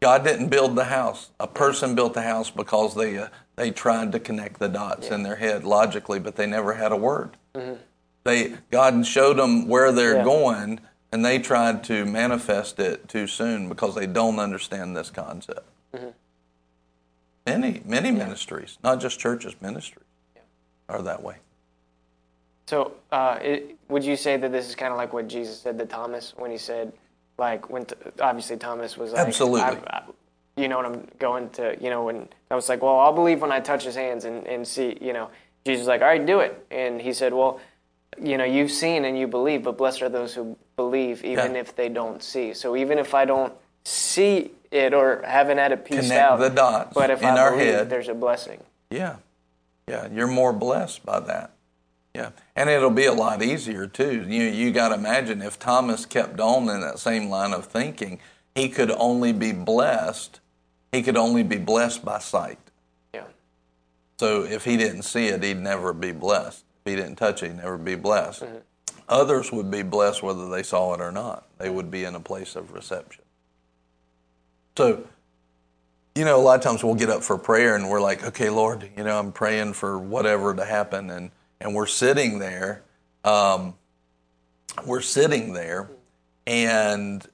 God didn't build the house. A person built the house because they uh, they tried to connect the dots in their head logically, but they never had a word. They God showed them where they're. Yeah. going, and they tried to manifest it too soon because they don't understand this concept. Mm-hmm. Many many ministries, not just churches, ministries are that way. So, uh, it, would you say that this is kind of like what Jesus said to Thomas when he said, like when t- obviously Thomas was like, Absolutely. I, I, you know what I'm going to, you know, when I was like, well, I'll believe when I touch his hands and, and see, you know, Jesus was like, all right, do it, and he said, well, you know, you've seen and you believe, but blessed are those who believe even Yeah. if they don't see. So even if I don't see it or haven't had it pieced Connect out, the dots but if in I our believe, head. there's a blessing. Yeah. Yeah. You're more blessed by that. Yeah. And it'll be a lot easier too. You you got to imagine if Thomas kept on in that same line of thinking, he could only be blessed. He could only be blessed by sight. Yeah. So if he didn't see it, he'd never be blessed. He didn't touch it, never be blessed. Others would be blessed whether they saw it or not. They would be in a place of reception. So, you know, a lot of times we'll get up for prayer and we're like, okay, Lord, you know, I'm praying for whatever to happen. And, and we're sitting there, um, we're sitting there and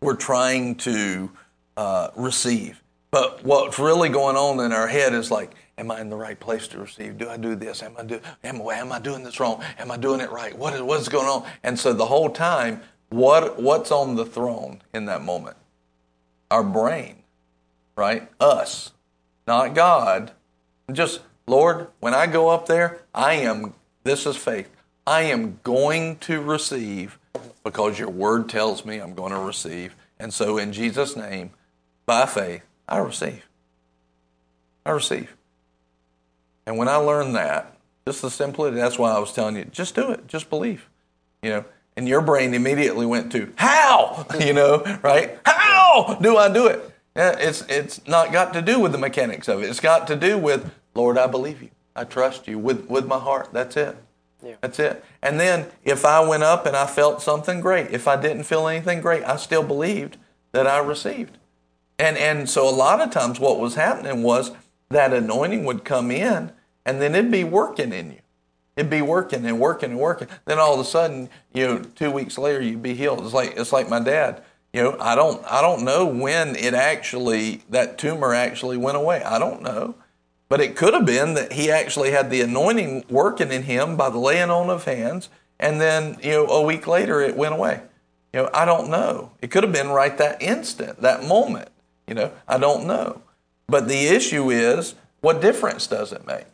we're trying to uh, receive. But what's really going on in our head is like, am I in the right place to receive? Do I do this? Am I do? Am, am I doing this wrong? Am I doing it right? What is what's going on? And so the whole time, what what's on the throne in that moment? Our brain, right? Us, not God. Just Lord, when I go up there, I am. This is faith. I am going to receive because your word tells me I'm going to receive. And so, in Jesus' name, by faith, I receive. I receive. And when I learned that, just the simplicity, that's why I was telling you, just do it, just believe. You know, and your brain immediately went to how, you know, right? How do I do it? Yeah, It's it's not got to do with the mechanics of it. It's got to do with, Lord, I believe you. I trust you with, with my heart. That's it. Yeah. That's it. And then if I went up and I felt something great, if I didn't feel anything great, I still believed that I received. And and so a lot of times what was happening was that anointing would come in and then it'd be working in you. It'd be working and working and working. Then all of a sudden, you know, two weeks later you'd be healed. It's like it's like my dad. You know, I don't I don't know when it actually that tumor actually went away. I don't know. But it could have been that he actually had the anointing working in him by the laying on of hands, and then you know a week later it went away. You know, I don't know. It could have been right that instant, that moment. You know, I don't know. But the issue is, what difference does it make?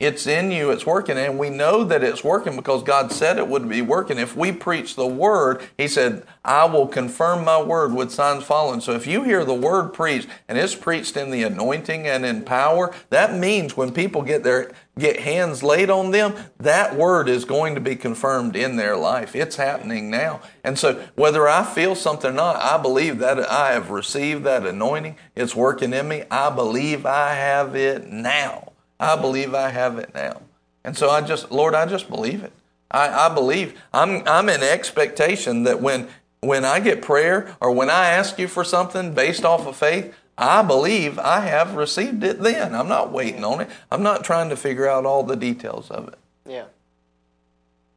It's in you, it's working, and we know that it's working because God said it would be working. If we preach the word, He said, I will confirm my word with signs following. So if you hear the word preached and it's preached in the anointing and in power, that means when people get their get hands laid on them, that word is going to be confirmed in their life. It's happening now. And so whether I feel something or not, I believe that I have received that anointing. It's working in me. I believe I have it now. I believe I have it now. And so I just, Lord, I just believe it. I, I believe. I'm, I'm in expectation that when, when I get prayer or when I ask you for something based off of faith, I believe I have received it then. I'm not waiting on it. I'm not trying to figure out all the details of it. Yeah.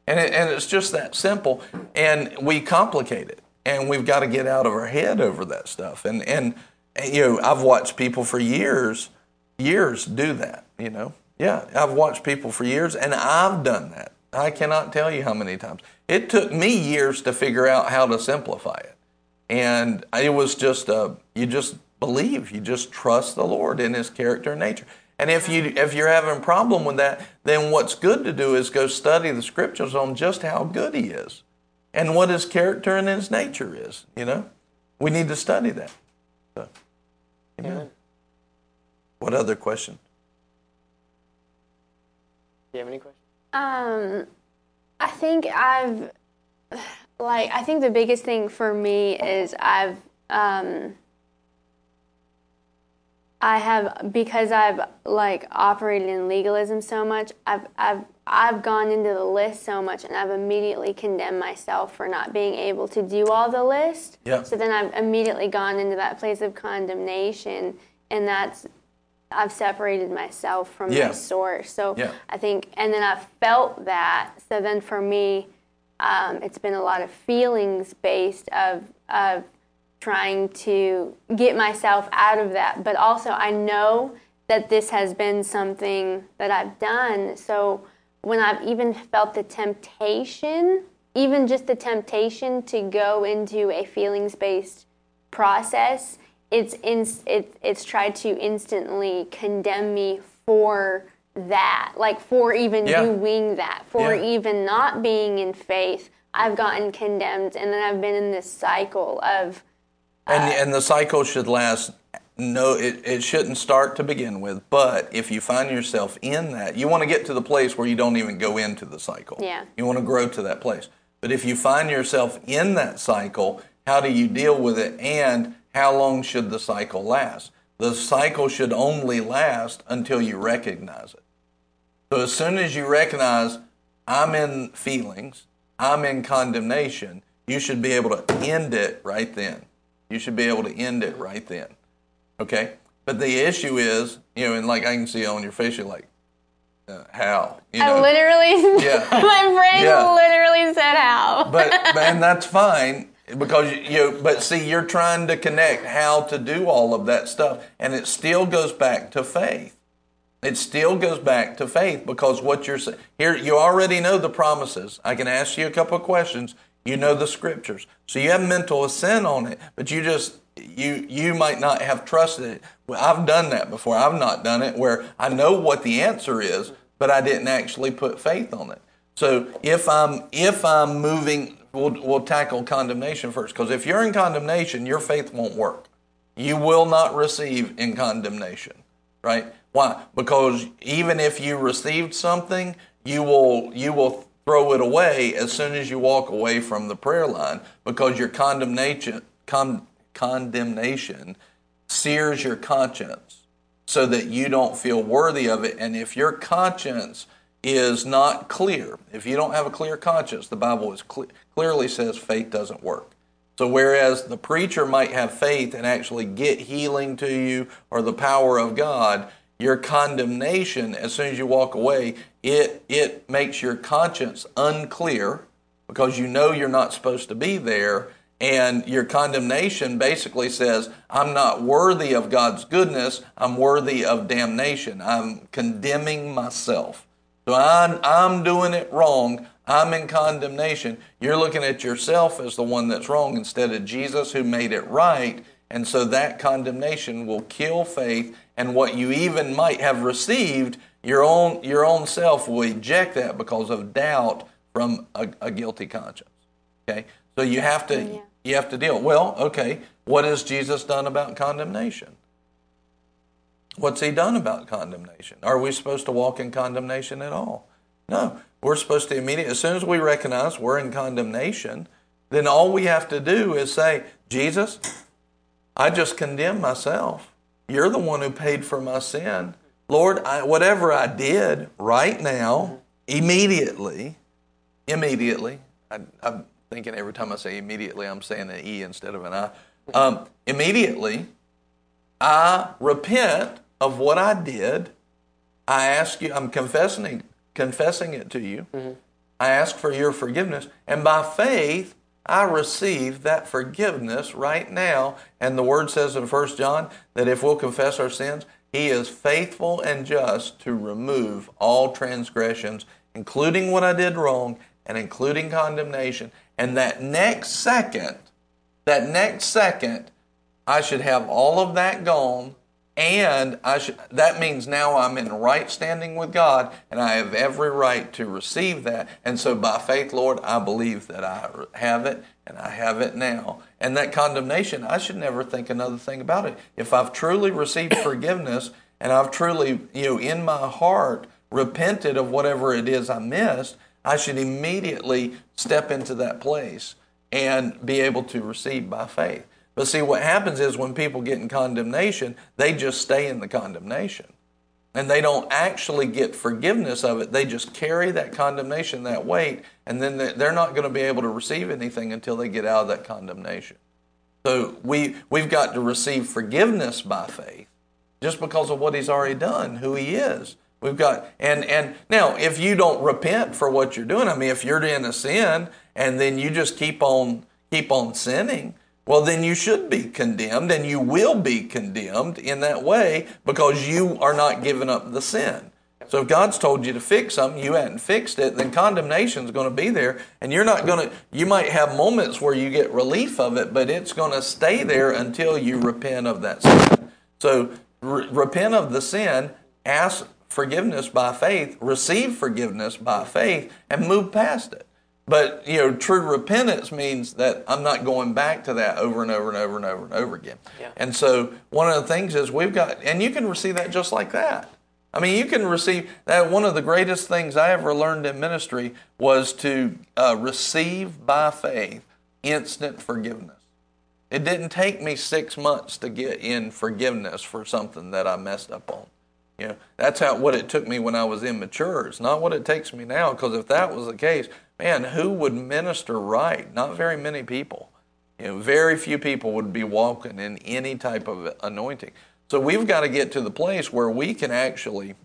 And, it, and it's just that simple. And we complicate it. And we've got to get out of our head over that stuff. And, and you know, I've watched people for years years do that, you know. Yeah, I've watched people for years and I've done that. I cannot tell you how many times. It took me years to figure out how to simplify it. And it was just uh, you just believe, you just trust the Lord in his character and nature. And if you if you're having a problem with that, then what's good to do is go study the scriptures on just how good he is and what his character and his nature is, you know? We need to study that. So, amen. Amen. What other question? Do you have any questions? Um, I think I've like I think the biggest thing for me is I've um I have because I've like operated in legalism so much. I've I've I've gone into the list so much, and I've immediately condemned myself for not being able to do all the list. Yeah. So then I've immediately gone into that place of condemnation, and that's I've separated myself from Yeah. my source. So Yeah. I think, and then I've felt that. So then for me, um, it's been a lot of feelings based of of trying to get myself out of that. But also, I know that this has been something that I've done. So when I've even felt the temptation, even just the temptation to go into a feelings based process, it's in, it, it's tried to instantly condemn me for that, like for even Yeah. doing that, for Yeah. even not being in faith. I've gotten condemned, and then I've been in this cycle of And, uh, and the cycle should last. No, it, it shouldn't start to begin with. But if you find yourself in that, you want to get to the place where you don't even go into the cycle. Yeah. You want to grow to that place. But if you find yourself in that cycle, how do you deal with it? And how long should the cycle last? The cycle should only last until you recognize it. So as soon as you recognize I'm in feelings, I'm in condemnation, you should be able to end it right then. You should be able to end it right then. Okay? But the issue is, you know, and like I can see on your face, you're like, uh, how? You I literally, Yeah. my brain Yeah. literally said how. but and that's fine because you but see you're trying to connect how to do all of that stuff and it still goes back to faith. It still goes back to faith because what you're saying here you already know the promises. I can ask you a couple of questions. You know the scriptures. So you have mental assent on it but you just you you might not have trusted it. Well, i've done that before. I've not done it where i know what the answer is but i didn't actually put faith on it. So if I'm if I'm moving, we'll we'll tackle condemnation first because if you're in condemnation, your faith won't work. You will not receive in condemnation, right? Why? Because even if you received something, you will you will throw it away as soon as you walk away from the prayer line because your condemnation con, condemnation sears your conscience so that you don't feel worthy of it. And if your conscience is not clear, if you don't have a clear conscience, the Bible is cle clearly says faith doesn't work. So whereas the preacher might have faith and actually get healing to you or the power of God, your condemnation as soon as you walk away, it it makes your conscience unclear because you know you're not supposed to be there and your condemnation basically says I'm not worthy of God's goodness, I'm worthy of damnation. I'm condemning myself. So I'm, I'm doing it wrong. I'm in condemnation. You're looking at yourself as the one that's wrong instead of Jesus who made it right. And so that condemnation will kill faith. And what you even might have received, your own, your own self will eject that because of doubt from a, a guilty conscience. Okay? So you have to, oh, Yeah. you have to deal. Well, okay, what has Jesus done about condemnation? What's he done about condemnation? Are we supposed to walk in condemnation at all? No. We're supposed to immediately, as soon as we recognize we're in condemnation, then all we have to do is say, Jesus, I just condemn myself. You're the one who paid for my sin. Lord, I, whatever I did right now, immediately, immediately, I, I'm thinking every time I say immediately, I'm saying an E instead of an I. Um, immediately, I repent of what I did. I ask you, I'm confessing, confessing it to you. Mm-hmm. I ask for your forgiveness. And by faith, I receive that forgiveness right now. And the word says in 1 John that if we'll confess our sins, He is faithful and just to remove all transgressions, including what I did wrong and including condemnation. And that next second, that next second, I should have all of that gone and I should, that means now I'm in right standing with God, and I have every right to receive that. And so, by faith, Lord, I believe that I have it, and I have it now. And that condemnation, I should never think another thing about it. If I've truly received forgiveness, and I've truly, you know, in my heart repented of whatever it is I missed, I should immediately step into that place and be able to receive by faith. But see, what happens is when people get in condemnation, they just stay in the condemnation. And they don't actually get forgiveness of it. They just carry that condemnation, that weight, and then they're not going to be able to receive anything until they get out of that condemnation. So we, we've got to receive forgiveness by faith just because of what he's already done, who he is. We've got and and now if you don't repent for what you're doing, I mean if you're in a sin and then you just keep on keep on sinning, well, then you should be condemned and you will be condemned in that way because you are not giving up the sin. So if God's told you to fix something, you hadn't fixed it, then condemnation is going to be there. And you're not going to, you might have moments where you get relief of it, but it's going to stay there until you repent of that sin. So re- repent of the sin, ask forgiveness by faith, receive forgiveness by faith, and move past it. But you know, true repentance means that I'm not going back to that over and over and over and over and over again. Yeah. And so one of the things is we've got, and you can receive that just like that. I mean, you can receive that. One of the greatest things I ever learned in ministry was to uh, receive by faith instant forgiveness. It didn't take me six months to get in forgiveness for something that I messed up on. You know, that's how what it took me when I was immature. It's not what it takes me now. Because if that was the case, man, who would minister right? Not very many people. You know, very few people would be walking in any type of anointing. So we've got to get to the place where we can actually,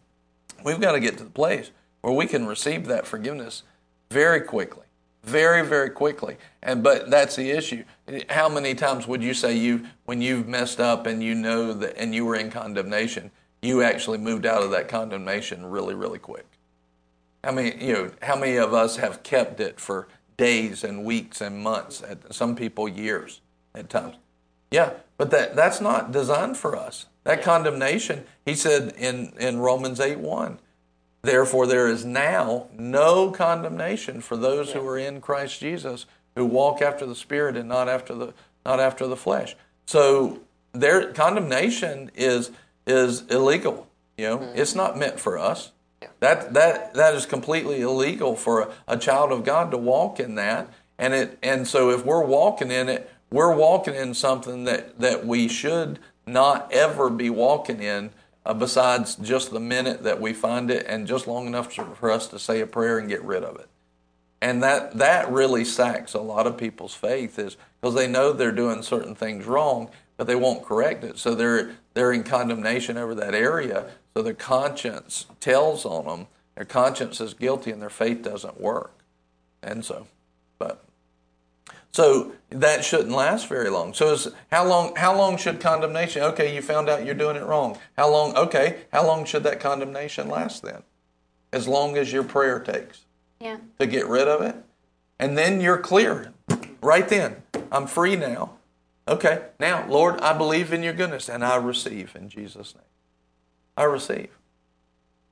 we've got to get to the place where we can receive that forgiveness very quickly, very very quickly. And but that's the issue. How many times would you say you, when you've messed up and you know that, and you were in condemnation? you actually moved out of that condemnation really, really quick. How many, you know, how many of us have kept it for days and weeks and months, at some people years at times? Yeah, but that, that's not designed for us. That condemnation, he said in, in Romans 8 1, therefore there is now no condemnation for those who are in Christ Jesus who walk after the Spirit and not after the, not after the flesh. So their condemnation is is illegal. You know, mm-hmm. it's not meant for us. That that that is completely illegal for a, a, child of God to walk in that. And it and so if we're walking in it, we're walking in something that that we should not ever be walking in. Uh, besides just the minute that we find it, and just long enough for us to say a prayer and get rid of it, and that that really sacks a lot of people's faith, is because they know they're doing certain things wrong, but they won't correct it. So they're they're in condemnation over that area. So their conscience tells on them. Their conscience is guilty, and their faith doesn't work. And so, but so that shouldn't last very long. So how long? How long should condemnation? Okay, you found out you're doing it wrong. How long? Okay, how long should that condemnation last then? As long as your prayer takes. Yeah. To get rid of it, and then you're clear. Right then, I'm free now. Okay, now, Lord, I believe in your goodness and I receive in Jesus' name. I receive.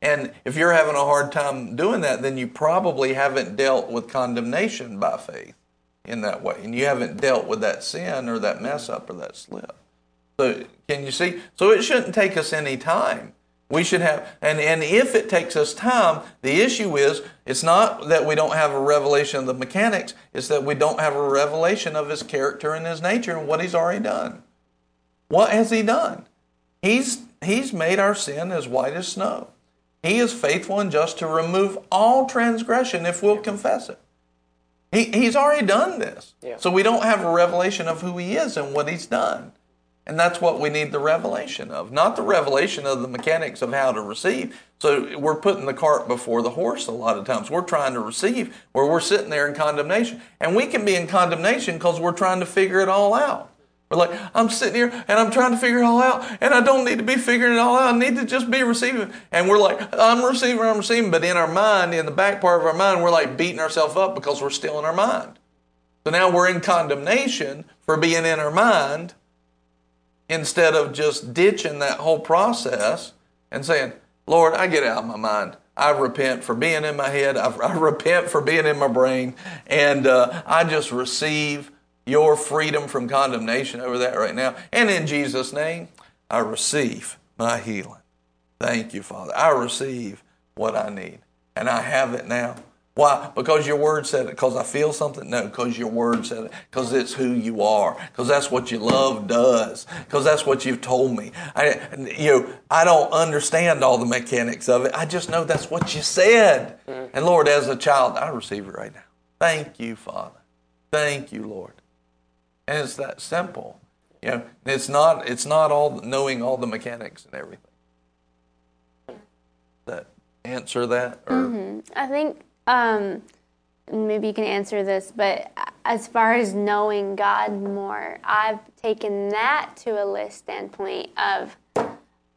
And if you're having a hard time doing that, then you probably haven't dealt with condemnation by faith in that way. And you haven't dealt with that sin or that mess up or that slip. So, can you see? So, it shouldn't take us any time we should have, and, and if it takes us time, the issue is it's not that we don't have a revelation of the mechanics, it's that we don't have a revelation of his character and his nature and what he's already done. What has he done? He's, he's made our sin as white as snow. He is faithful and just to remove all transgression if we'll confess it. He, he's already done this. Yeah. So we don't have a revelation of who he is and what he's done. And that's what we need the revelation of, not the revelation of the mechanics of how to receive. So we're putting the cart before the horse a lot of times. We're trying to receive where we're sitting there in condemnation. And we can be in condemnation because we're trying to figure it all out. We're like, I'm sitting here and I'm trying to figure it all out, and I don't need to be figuring it all out. I need to just be receiving. And we're like, I'm receiving, I'm receiving. But in our mind, in the back part of our mind, we're like beating ourselves up because we're still in our mind. So now we're in condemnation for being in our mind instead of just ditching that whole process and saying, Lord, I get out of my mind. I repent for being in my head. I, I repent for being in my brain. And uh, I just receive your freedom from condemnation over that right now. And in Jesus' name, I receive my healing. Thank you, Father. I receive what I need. And I have it now. Why? Because your word said it. Because I feel something? No, because your word said it. Because it's who you are. Because that's what your love does. Because that's what you've told me. I, you know, I don't understand all the mechanics of it. I just know that's what you said. Mm-hmm. And Lord, as a child, I receive it right now. Thank you, Father. Thank you, Lord. And it's that simple. You know, it's not. It's not all knowing all the mechanics and everything. That answer that, or mm-hmm. I think um, maybe you can answer this, but as far as knowing God more, I've taken that to a list standpoint of, oh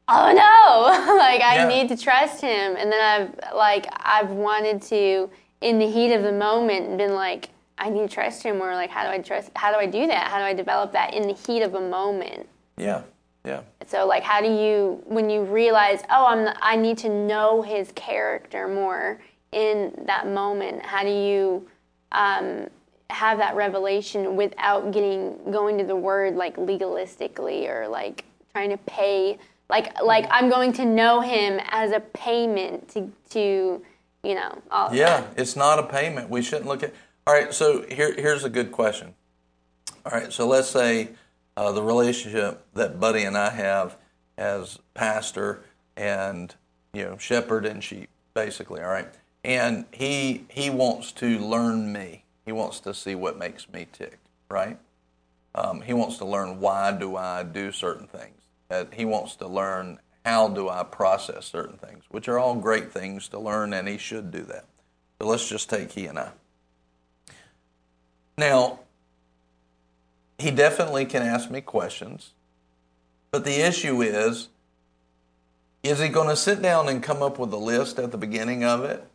no, like I yeah. need to trust Him, and then I've like I've wanted to in the heat of the moment been like I need to trust Him, or like how do I trust? How do I do that? How do I develop that in the heat of a moment? Yeah. Yeah. So like how do you when you realize, oh, I'm the, I need to know his character more in that moment? How do you um, have that revelation without getting going to the word like legalistically or like trying to pay? Like like I'm going to know him as a payment to to you know all yeah it's not a payment. We shouldn't look at all right so here here's a good question. All right so let's say uh, the relationship that buddy and I have as pastor and you know shepherd and sheep basically all right and he he wants to learn me. He wants to see what makes me tick, right? Um, he wants to learn why do I do certain things. Uh, he wants to learn how do I process certain things, which are all great things to learn, and he should do that. So let's just take he and I. Now, he definitely can ask me questions, but the issue is is he going to sit down and come up with a list at the beginning of it?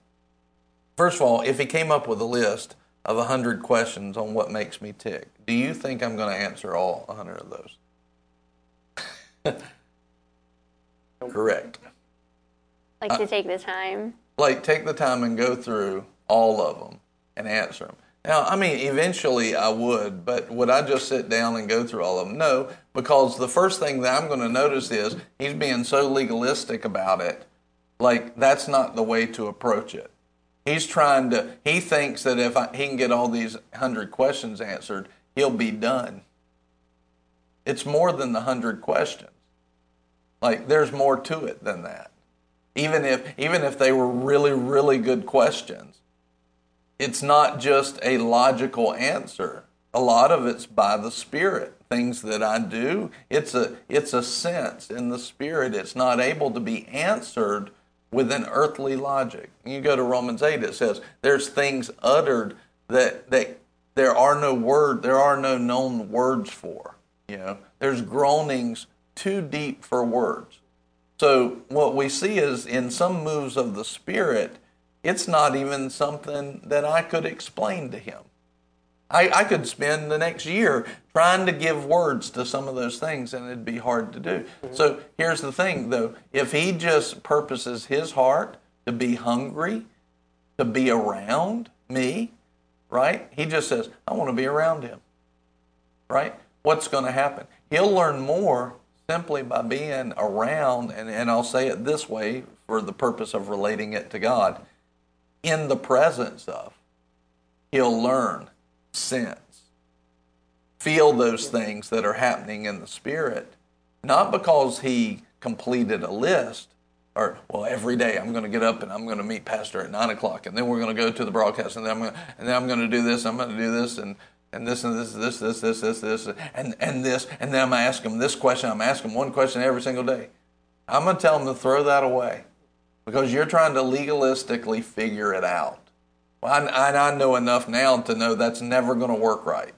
First of all, if he came up with a list of 100 questions on what makes me tick, do you think I'm going to answer all 100 of those? Correct. Like to uh, take the time? Like, take the time and go through all of them and answer them. Now, I mean, eventually I would, but would I just sit down and go through all of them? No, because the first thing that I'm going to notice is he's being so legalistic about it. Like, that's not the way to approach it. He's trying to, he thinks that if I, he can get all these hundred questions answered, he'll be done. It's more than the hundred questions. Like there's more to it than that. Even if even if they were really really good questions, it's not just a logical answer. A lot of it's by the spirit. Things that I do, it's a it's a sense in the spirit. It's not able to be answered with an earthly logic. You go to Romans 8, it says there's things uttered that, that there are no word, there are no known words for. You know, there's groanings too deep for words. So what we see is in some moves of the Spirit, it's not even something that I could explain to him. I, I could spend the next year trying to give words to some of those things and it'd be hard to do. Mm-hmm. So here's the thing though if he just purposes his heart to be hungry, to be around me, right? He just says, I want to be around him, right? What's going to happen? He'll learn more simply by being around, and, and I'll say it this way for the purpose of relating it to God in the presence of. He'll learn sense. Feel those things that are happening in the Spirit, not because he completed a list, or well, every day I'm going to get up and I'm going to meet Pastor at nine o'clock, and then we're going to go to the broadcast, and then I'm going to, and then I'm going to do this, I'm going to do this, and and this and this, this, this, this, this, this, and and this, and then I'm going to ask him this question. I'm asking him one question every single day. I'm going to tell him to throw that away because you're trying to legalistically figure it out. Well, I, I know enough now to know that's never going to work right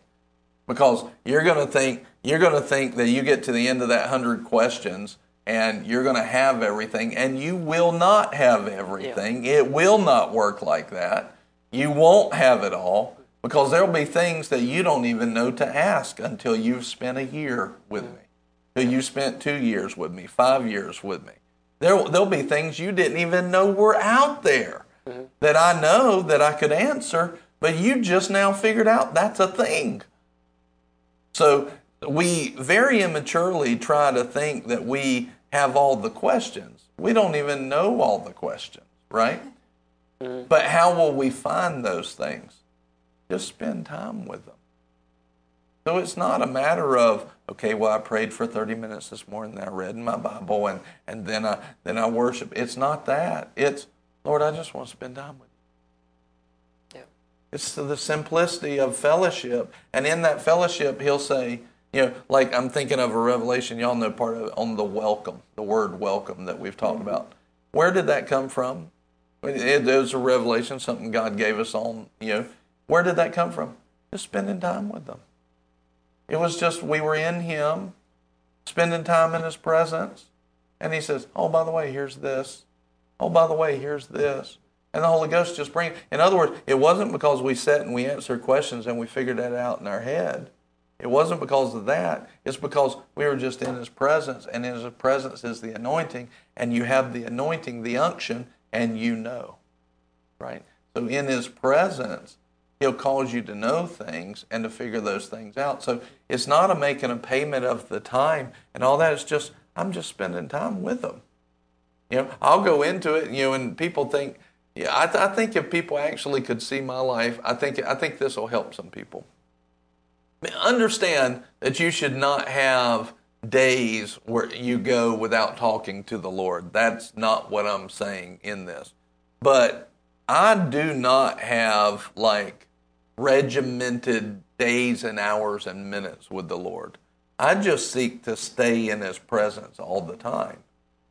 because you're going to think you're going to think that you get to the end of that 100 questions and you're going to have everything and you will not have everything. Yeah. It will not work like that. You won't have it all because there'll be things that you don't even know to ask until you've spent a year with me. Until you spent 2 years with me, 5 years with me. There there'll be things you didn't even know were out there mm-hmm. that I know that I could answer, but you just now figured out that's a thing. So we very immaturely try to think that we have all the questions. We don't even know all the questions, right? Mm-hmm. But how will we find those things? Just spend time with them. So it's not a matter of, okay, well, I prayed for 30 minutes this morning, then I read in my Bible, and, and then I then I worship. It's not that. It's, Lord, I just want to spend time with you. Yeah. It's the simplicity of fellowship. And in that fellowship, he'll say, you know, like I'm thinking of a revelation, y'all know part of it on the welcome, the word welcome that we've talked about. Where did that come from? It, it was a revelation, something God gave us on, you know. Where did that come from? Just spending time with them. It was just we were in Him, spending time in His presence. And He says, Oh, by the way, here's this. Oh, by the way, here's this. And the Holy Ghost just bring. In other words, it wasn't because we sat and we answered questions and we figured that out in our head. It wasn't because of that. It's because we were just in His presence, and in His presence is the anointing, and you have the anointing, the unction, and you know. Right? So in His presence, He'll cause you to know things and to figure those things out. So it's not a making a payment of the time and all that. It's just, I'm just spending time with them. You know, I'll go into it, you know, and people think, yeah, I, th- I think if people actually could see my life, I think, I think this will help some people. Understand that you should not have days where you go without talking to the Lord. That's not what I'm saying in this. But I do not have like regimented days and hours and minutes with the Lord. I just seek to stay in His presence all the time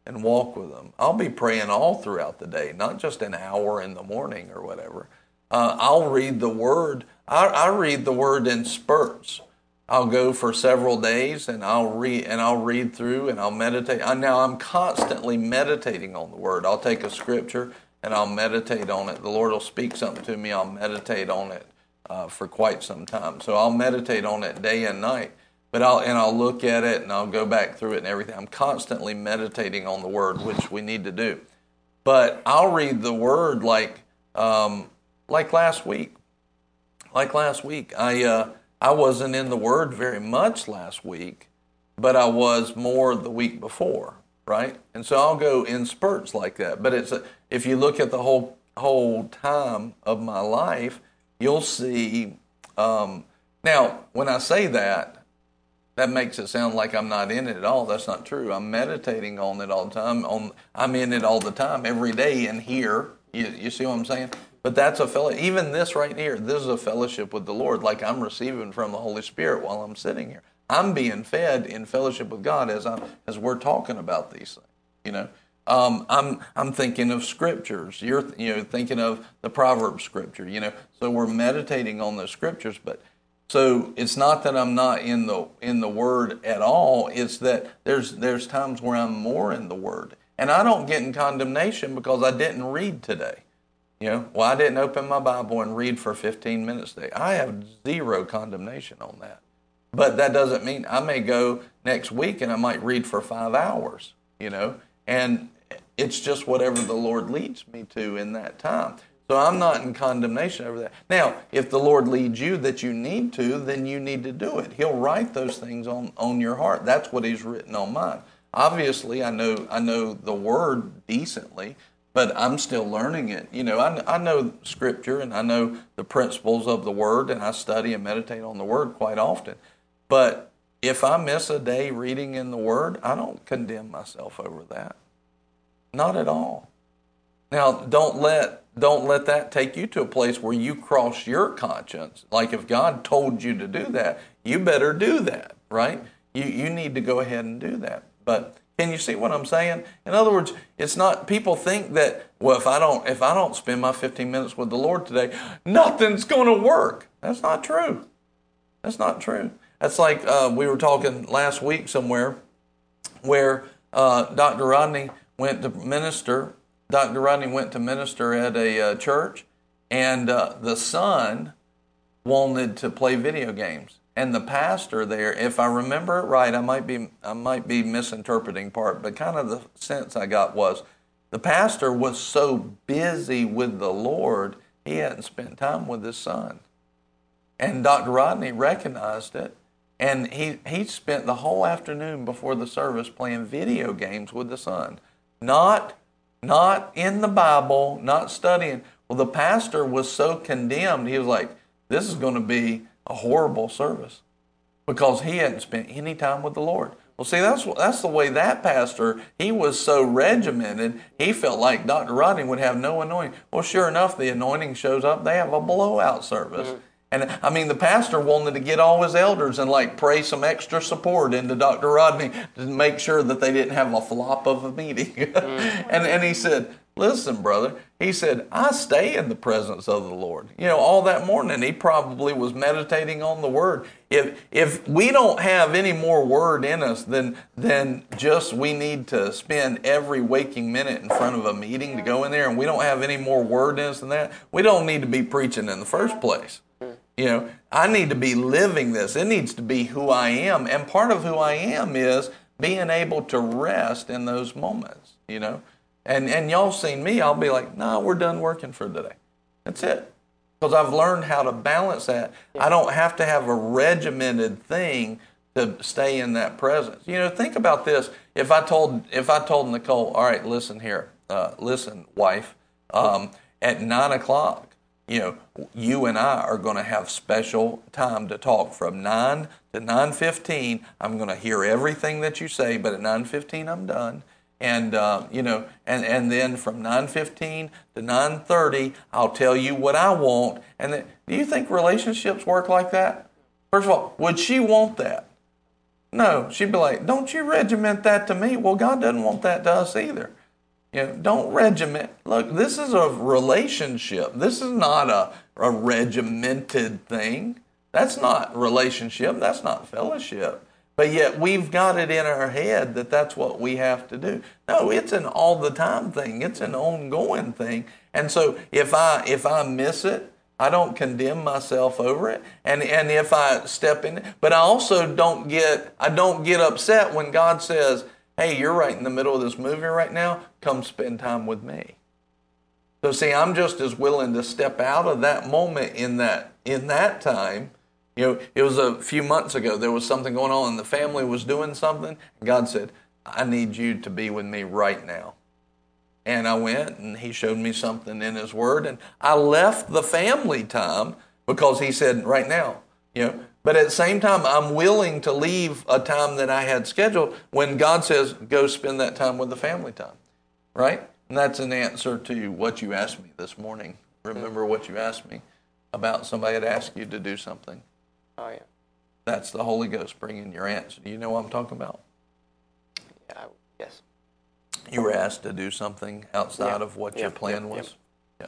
and walk with them. I'll be praying all throughout the day, not just an hour in the morning or whatever. Uh, I'll read the Word. I, I read the Word in spurts. I'll go for several days and I'll read and I'll read through and I'll meditate. I, now I'm constantly meditating on the Word. I'll take a scripture and I'll meditate on it. The Lord will speak something to me. I'll meditate on it uh, for quite some time. So I'll meditate on it day and night. But I'll and I'll look at it and I'll go back through it and everything. I'm constantly meditating on the Word, which we need to do. But I'll read the Word like um, like last week. Like last week, I uh, I wasn't in the Word very much last week, but I was more the week before, right? And so I'll go in spurts like that. But it's a, if you look at the whole whole time of my life, you'll see. Um, now, when I say that, that makes it sound like I'm not in it at all. That's not true. I'm meditating on it all the time. On I'm in it all the time, every day, and here. You, you see what I'm saying? But that's a fellow. Even this right here, this is a fellowship with the Lord, like I'm receiving from the Holy Spirit while I'm sitting here. I'm being fed in fellowship with God as I'm as we're talking about these things. You know, um, I'm I'm thinking of scriptures. You're you know thinking of the proverb scripture. You know, so we're meditating on those scriptures. But so it's not that I'm not in the in the Word at all. It's that there's there's times where I'm more in the Word, and I don't get in condemnation because I didn't read today. You know, well I didn't open my Bible and read for 15 minutes today. I have zero condemnation on that. But that doesn't mean I may go next week and I might read for five hours. You know, and it's just whatever the Lord leads me to in that time. So I'm not in condemnation over that. Now, if the Lord leads you that you need to, then you need to do it. He'll write those things on, on your heart. That's what He's written on mine. Obviously, I know I know the Word decently, but I'm still learning it. You know, I, I know Scripture and I know the principles of the Word, and I study and meditate on the Word quite often. But if I miss a day reading in the Word, I don't condemn myself over that. Not at all. Now, don't let don't let that take you to a place where you cross your conscience. Like if God told you to do that, you better do that, right? You you need to go ahead and do that. But can you see what I'm saying? In other words, it's not people think that well if I don't if I don't spend my 15 minutes with the Lord today, nothing's going to work. That's not true. That's not true. That's like uh, we were talking last week somewhere where uh, Dr. Rodney went to minister. Dr. Rodney went to minister at a uh, church, and uh, the son wanted to play video games. And the pastor there, if I remember it right, I might be I might be misinterpreting part, but kind of the sense I got was the pastor was so busy with the Lord, he hadn't spent time with his son. And Dr. Rodney recognized it, and he, he spent the whole afternoon before the service playing video games with the son. Not, not in the Bible, not studying. Well, the pastor was so condemned, he was like, this is going to be a horrible service because he hadn't spent any time with the Lord. Well, see, that's that's the way that pastor he was so regimented. He felt like Dr. Rodney would have no anointing. Well, sure enough, the anointing shows up. They have a blowout service. Mm-hmm. And I mean, the pastor wanted to get all his elders and like pray some extra support into Dr. Rodney to make sure that they didn't have a flop of a meeting. mm-hmm. and, and he said, Listen, brother, he said, I stay in the presence of the Lord. You know, all that morning he probably was meditating on the word. If if we don't have any more word in us than than just we need to spend every waking minute in front of a meeting to go in there and we don't have any more word in us than that, we don't need to be preaching in the first place. You know, I need to be living this. It needs to be who I am. And part of who I am is being able to rest in those moments, you know. And and y'all seen me, I'll be like, nah, we're done working for today. That's it. Because I've learned how to balance that. I don't have to have a regimented thing to stay in that presence. You know, think about this. If I told if I told Nicole, all right, listen here, uh, listen, wife, um, at nine o'clock, you know, you and I are going to have special time to talk from 9 to 9:15. I'm going to hear everything that you say, but at 9:15 I'm done. And uh, you know, and and then from 9:15 to 9:30, I'll tell you what I want. And then, do you think relationships work like that? First of all, would she want that? No, she'd be like, "Don't you regiment that to me?" Well, God doesn't want that to us either. You know, don't regiment. Look, this is a relationship. This is not a, a regimented thing. That's not relationship. That's not fellowship. But yet we've got it in our head that that's what we have to do. No, it's an all the time thing. It's an ongoing thing. And so if I if I miss it, I don't condemn myself over it. And and if I step in, but I also don't get I don't get upset when God says, hey, you're right in the middle of this movie right now, come spend time with me. So see, I'm just as willing to step out of that moment in that in that time. You know, it was a few months ago. There was something going on, and the family was doing something. God said, "I need you to be with me right now." And I went, and He showed me something in His Word, and I left the family time because He said, "Right now." You know, but at the same time, I'm willing to leave a time that I had scheduled when God says, go spend that time with the family time. Right? And that's an answer to what you asked me this morning. Remember what you asked me about somebody had asked you to do something. Oh, yeah. That's the Holy Ghost bringing your answer. Do you know what I'm talking about? Yeah, yes. You were asked to do something outside Yeah. of what Yeah, your plan yeah, was? Yeah.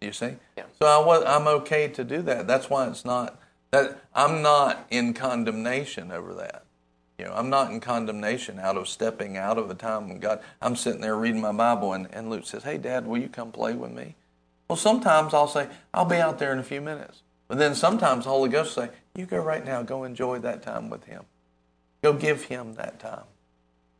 You see? Yeah. So I was, I'm okay to do that. That's why it's not that I'm not in condemnation over that. You know, I'm not in condemnation out of stepping out of a time when God. I'm sitting there reading my Bible, and, and Luke says, "Hey, Dad, will you come play with me?" Well, sometimes I'll say, "I'll be out there in a few minutes," but then sometimes the Holy Ghost say, "You go right now. Go enjoy that time with Him. Go give Him that time."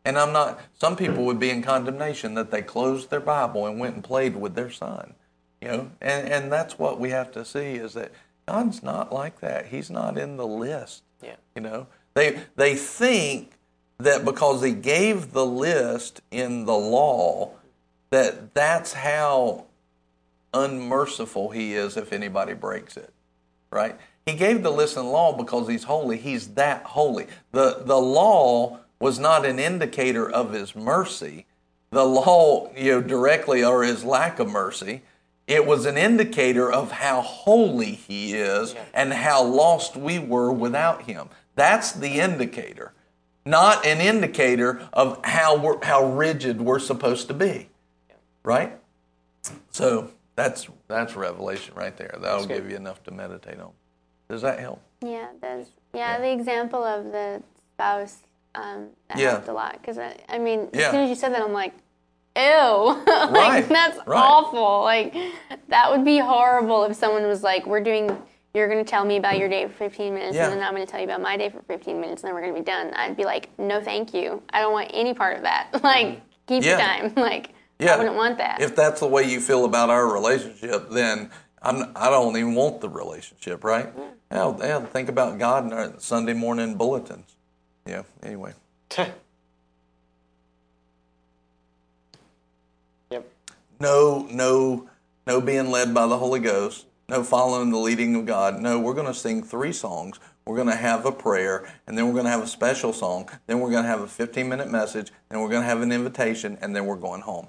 And I'm not. Some people would be in condemnation that they closed their Bible and went and played with their son. You know, and and that's what we have to see is that God's not like that. He's not in the list. Yeah. You know, they they think that because he gave the list in the law, that that's how unmerciful he is if anybody breaks it. Right? He gave the list in the law because he's holy. He's that holy. The the law was not an indicator of his mercy. The law, you know, directly or his lack of mercy it was an indicator of how holy he is and how lost we were without him. That's the indicator, not an indicator of how we're, how rigid we're supposed to be. Right? So that's that's revelation right there. That'll give you enough to meditate on. Does that help? Yeah, that's yeah, the example of the spouse um, that Yeah. helped a lot because I, I mean, Yeah. as soon as you said that, I'm like, ew, like Right, that's right. awful. Like that would be horrible if someone was like, we're doing. You're going to tell me about your day for 15 minutes, Yeah. and then I'm going to tell you about my day for 15 minutes, and then we're going to be done. I'd be like, no, thank you. I don't want any part of that. like, mm-hmm. keep Yeah. your time. Like, Yeah. I wouldn't want that. If that's the way you feel about our relationship, then I'm, I don't even want the relationship, right? Mm. Yeah, yeah, think about God in our Sunday morning bulletins. Yeah, anyway. No, no, no being led by the Holy Ghost. No following the leading of God. No, we're going to sing three songs. We're going to have a prayer, and then we're going to have a special song. Then we're going to have a 15 minute message. Then we're going to have an invitation, and then we're going home.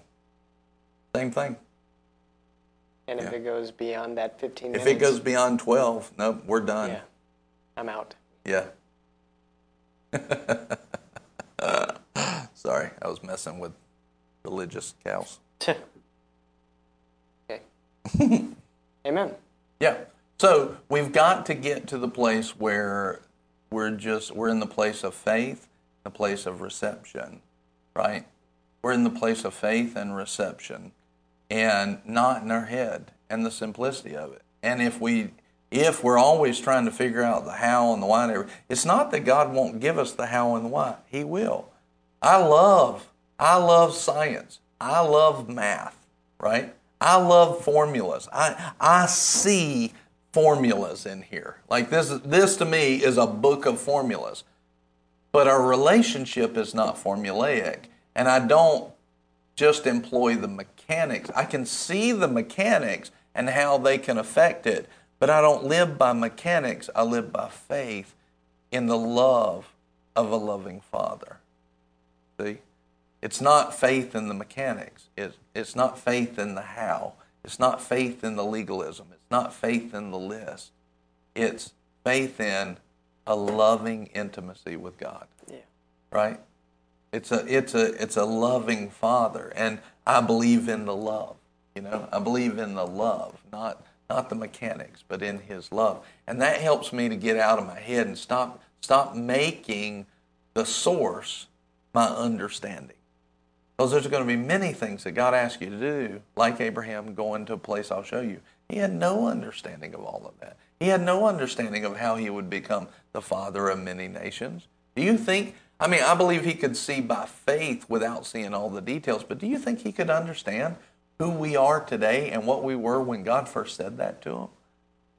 Same thing. And if Yeah. it goes beyond that 15 minutes? If it goes beyond 12, nope, we're done. yeah, I'm out. Yeah. Sorry, I was messing with religious cows. Amen. Yeah. So we've got to get to the place where we're just we're in the place of faith, the place of reception, right? We're in the place of faith and reception, and not in our head and the simplicity of it. And if we if we're always trying to figure out the how and the why, and it's not that God won't give us the how and the why. He will. I love I love science. I love math, right? I love formulas. I I see formulas in here. Like this this to me is a book of formulas. But our relationship is not formulaic, and I don't just employ the mechanics. I can see the mechanics and how they can affect it, but I don't live by mechanics. I live by faith in the love of a loving Father. See? It's not faith in the mechanics. It's, it's not faith in the how. It's not faith in the legalism. It's not faith in the list. It's faith in a loving intimacy with God Yeah. right? It's a it's a it's a loving father, and I believe in the love. You know, I believe in the love, not not the mechanics, but in His love, and that helps me to get out of my head and stop stop making the source my understanding. Because there's going to be many things that God asks you to do, like Abraham going to a place I'll show you. He had no understanding of all of that. He had no understanding of how he would become the father of many nations. Do you think, I mean, I believe he could see by faith without seeing all the details, but do you think he could understand who we are today and what we were when God first said that to him?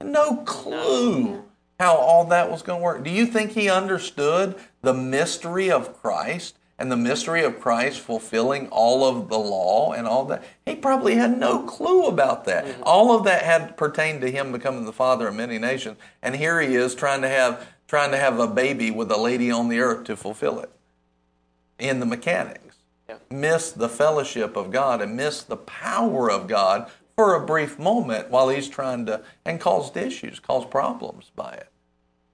No clue how all that was going to work. Do you think he understood the mystery of Christ and the mystery of Christ fulfilling all of the law and all that? He probably had no clue about that. Mm-hmm. All of that had pertained to him becoming the father of many nations, and here he is trying to have trying to have a baby with a lady on the earth to fulfill it in the mechanics. Yeah. Miss the fellowship of God and miss the power of God for a brief moment while he's trying to and caused issues, caused problems by it.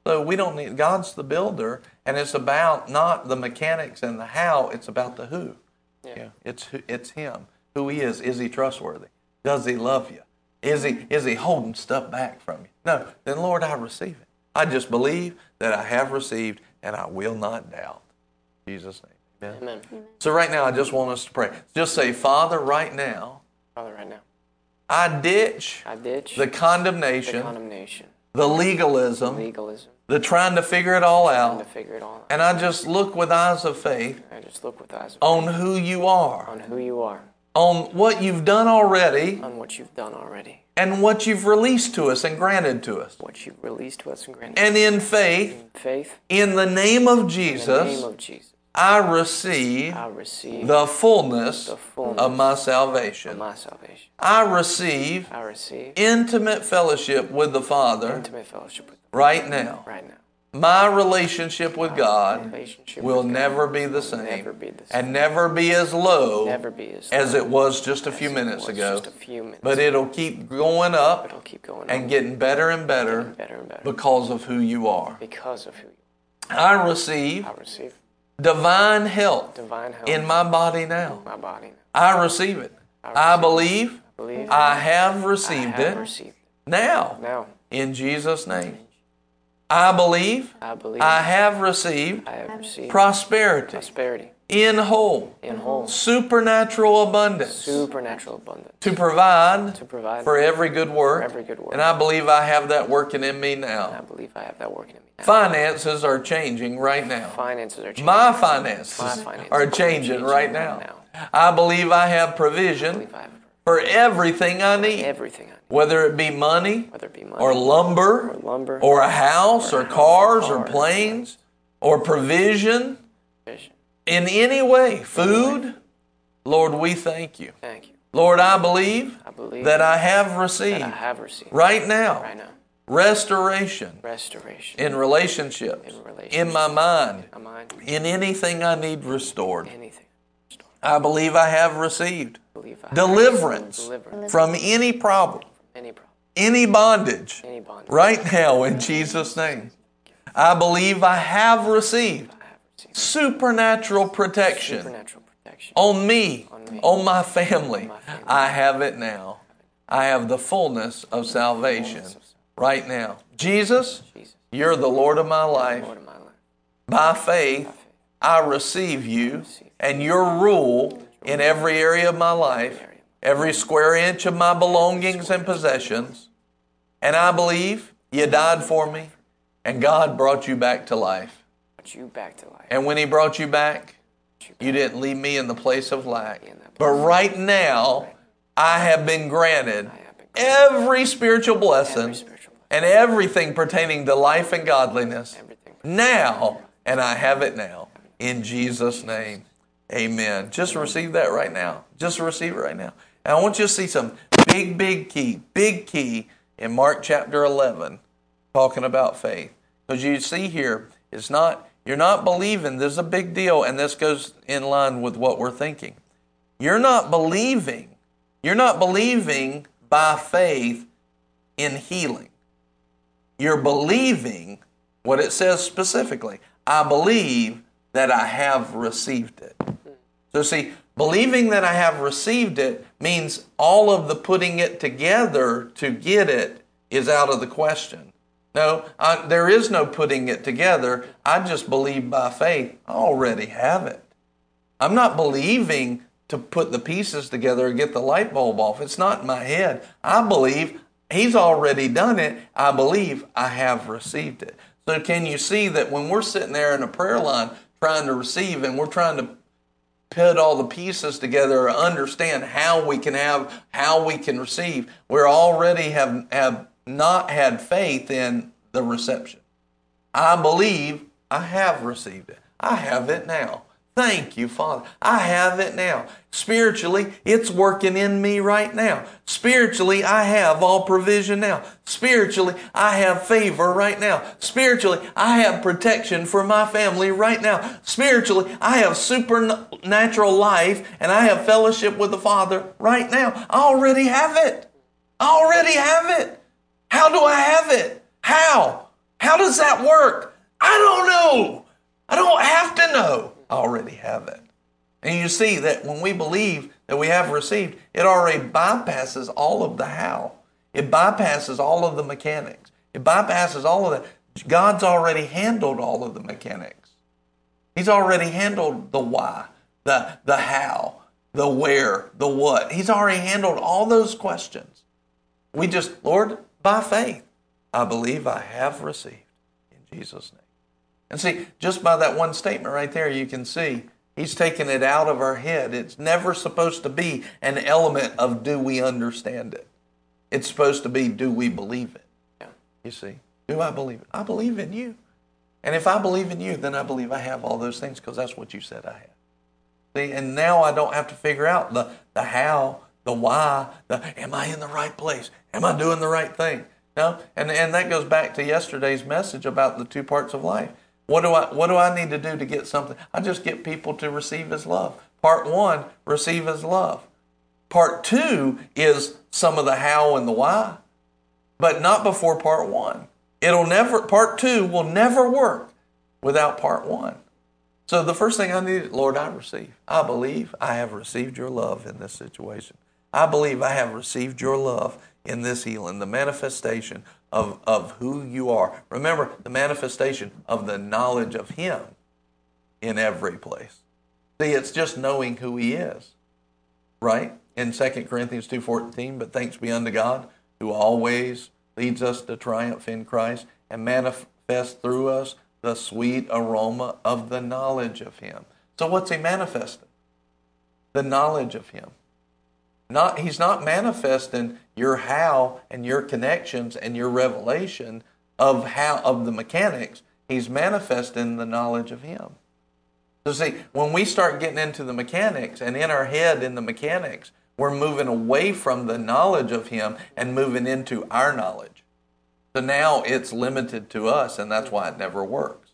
So we don't need God's the builder, and it's about not the mechanics and the how, it's about the who. Yeah. It's it's him. Who he is. Is he trustworthy? Does he love you? Is he is he holding stuff back from you? No. Then Lord, I receive it. I just believe that I have received and I will not doubt. In Jesus' name. Amen. Amen. So right now I just want us to pray. Just say, Father, right now, Father, right now, I ditch I ditch the the condemnation, condemnation, the legalism, legalism, the trying to figure it all trying to out, figure it all out. and I just look with eyes of faith I just look with eyes of on who you are, on who you are, on what you've done already, on what you've done already, and what you've released to us and granted to us. what you've released to us and granted. And in faith, in faith, in the name of in the Jesus, name of Jesus, I receive I receive the fullness the fullness of my of salvation. my salvation. I receive I receive intimate fellowship with the Father intimate fellowship with right now. right now. My relationship with God Relationship will with God never be the will same never be the same. and never be as low be as, as it was just a few minutes ago. Few minutes. But it'll keep going up keep going and on, getting better and better getting better and better because of who you are. because of who you I receive. I receive divine help, divine health in my body now. my body. now. I receive it. I believe I believe I have I received have it received it. now Now, in Jesus' name. I believe I believe I have received I have received prosperity prosperity in whole, in whole, supernatural abundance supernatural abundance to provide to provide for every good work. every good work. And I believe I have that working in me now. I believe I have that working in me now. Finances are changing right now. Finances are changing. My finances My finances are changing changing right right now. now. I believe I have provision I for everything I need, everything I need, whether it be money whether it be money or lumber or lumber or a house Or or a house, cars or or cars. planes or provision vision. in any way, food. Lord, we thank you. Thank you. Lord, I believe I believe that I have received I have received right now right now restoration restoration in relationships, In relationships. in my mind, my mind, in anything I need restored. anything. Restore. I believe I have received I believe I have deliverance deliverance from any problem, any problem, any bondage, any bondage. right now in Jesus' name. I believe I have received I have received supernatural protection supernatural protection. on me, On me. on my family. my family. I have it now. I have the fullness of salvation right now. Jesus, Jesus, you're the Lord of my life. Lord of my life. By faith, I receive you and your rule in every area of my life, every square inch of my belongings and possessions. And I believe you died for me and God brought you back to life. Brought you back to life. And when He brought you back, you didn't leave me in the place of lack. But right now, I have been granted every spiritual blessing Every spiritual blessing. and everything pertaining to life and godliness now, and I have it now. In Jesus' name, amen. Just receive that right now. Just receive it right now. And I want you to see some big, big key, big key in Mark chapter 11, talking about faith. Because you see here, it's not, you're not believing, this is a big deal, and this goes in line with what we're thinking. You're not believing, you're not believing by faith in healing. You're believing what it says specifically. I believe that I have received it. So, see, believing that I have received it means all of the putting it together to get it is out of the question. No, I, there is no putting it together. I just believe by faith. I already have it. I'm not believing to put the pieces together or get the light bulb off. It's not in my head. I believe He's already done it. I believe I have received it. So, can you see that when we're sitting there in a prayer line trying to receive and we're trying to put all the pieces together understand how we can have, how we can receive, we already have, have not had faith in the reception. I believe I have received it. I have it now. Thank you, Father. I have it now. Spiritually, it's working in me right now. Spiritually, I have all provision now. Spiritually, I have favor right now. Spiritually, I have protection for my family right now. Spiritually, I have supernatural life and I have fellowship with the Father right now. I already have it. I already have it. How do I have it? How? How does that work? I don't know. I don't have to know. Already have it. And you see that when we believe that we have received, it already bypasses all of the how. It bypasses all of the mechanics. It bypasses all of that. God's already handled all of the mechanics. He's already handled the why, the, the how, the where, the what. He's already handled all those questions. We just, Lord, by faith, I believe I have received in Jesus' name. And see, just by that one statement right there, you can see he's taken it out of our head. It's never supposed to be an element of do we understand it? It's supposed to be do we believe it? Yeah. You see, do I believe it? I believe in you. And if I believe in you, then I believe I have all those things because that's what you said I have. See, and now I don't have to figure out the, the how, the why, the am I in the right place? Am I doing the right thing? No, and, and that goes back to yesterday's message about the two parts of life. What do I what do I need to do to get something? I just get people to receive his love. Part one, receive his love. Part two is some of the how and the why, but not before part one. It'll never part two will never work without part one. So the first thing I need, Lord, I receive. I believe I have received your love in this situation. I believe I have received your love in this healing, the manifestation of, of who you are. Remember, the manifestation of the knowledge of Him in every place. See, it's just knowing who He is, right? In 2 Corinthians 2.14, but thanks be unto God who always leads us to triumph in Christ and manifests through us the sweet aroma of the knowledge of Him. So, what's He manifesting? The knowledge of Him. Not, he's not manifesting your how and your connections and your revelation of how of the mechanics. He's manifesting the knowledge of Him. So see, when we start getting into the mechanics and in our head in the mechanics, we're moving away from the knowledge of Him and moving into our knowledge. So now it's limited to us, and that's why it never works.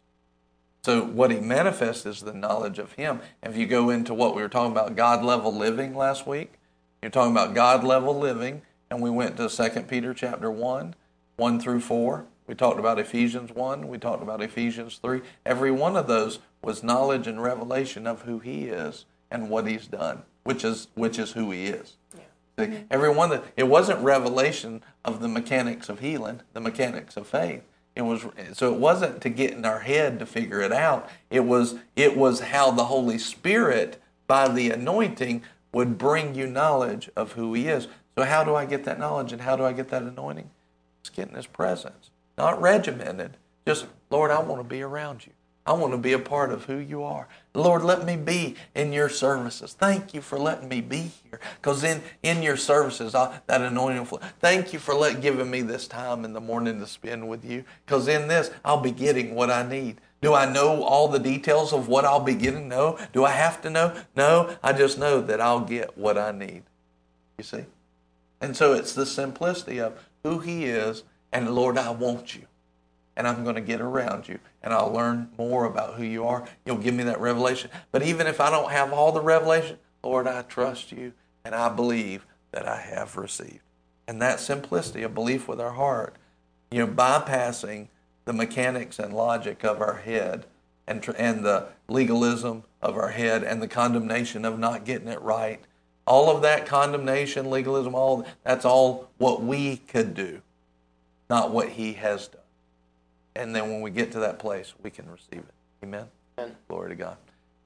So what He manifests is the knowledge of Him. If you go into what we were talking about, God level living last week, you're talking about God level living, and we went to 2 Peter chapter 1, 1 through 4. We talked about Ephesians 1, we talked about Ephesians 3. Every one of those was knowledge and revelation of who he is and what he's done, which is which is who he is. Yeah. See, mm-hmm. every one that it wasn't revelation of the mechanics of healing, the mechanics of faith. It was so it wasn't to get in our head to figure it out. It was it was how the Holy Spirit by the anointing would bring you knowledge of who He is. So, how do I get that knowledge and how do I get that anointing? Just getting His presence. Not regimented, just, Lord, I want to be around you. I want to be a part of who you are. Lord, let me be in your services. Thank you for letting me be here. Because in, in your services, I, that anointing flow. Thank you for let, giving me this time in the morning to spend with you. Because in this, I'll be getting what I need. Do I know all the details of what I'll be getting? No. Do I have to know? No. I just know that I'll get what I need. You see? And so it's the simplicity of who He is, and Lord, I want you. And I'm going to get around you, and I'll learn more about who you are. You'll give me that revelation. But even if I don't have all the revelation, Lord, I trust you, and I believe that I have received. And that simplicity of belief with our heart, you know, bypassing the mechanics and logic of our head and, and the legalism of our head and the condemnation of not getting it right. All of that condemnation, legalism, all that's all what we could do, not what he has done. And then when we get to that place, we can receive it. Amen. Amen. Glory to God.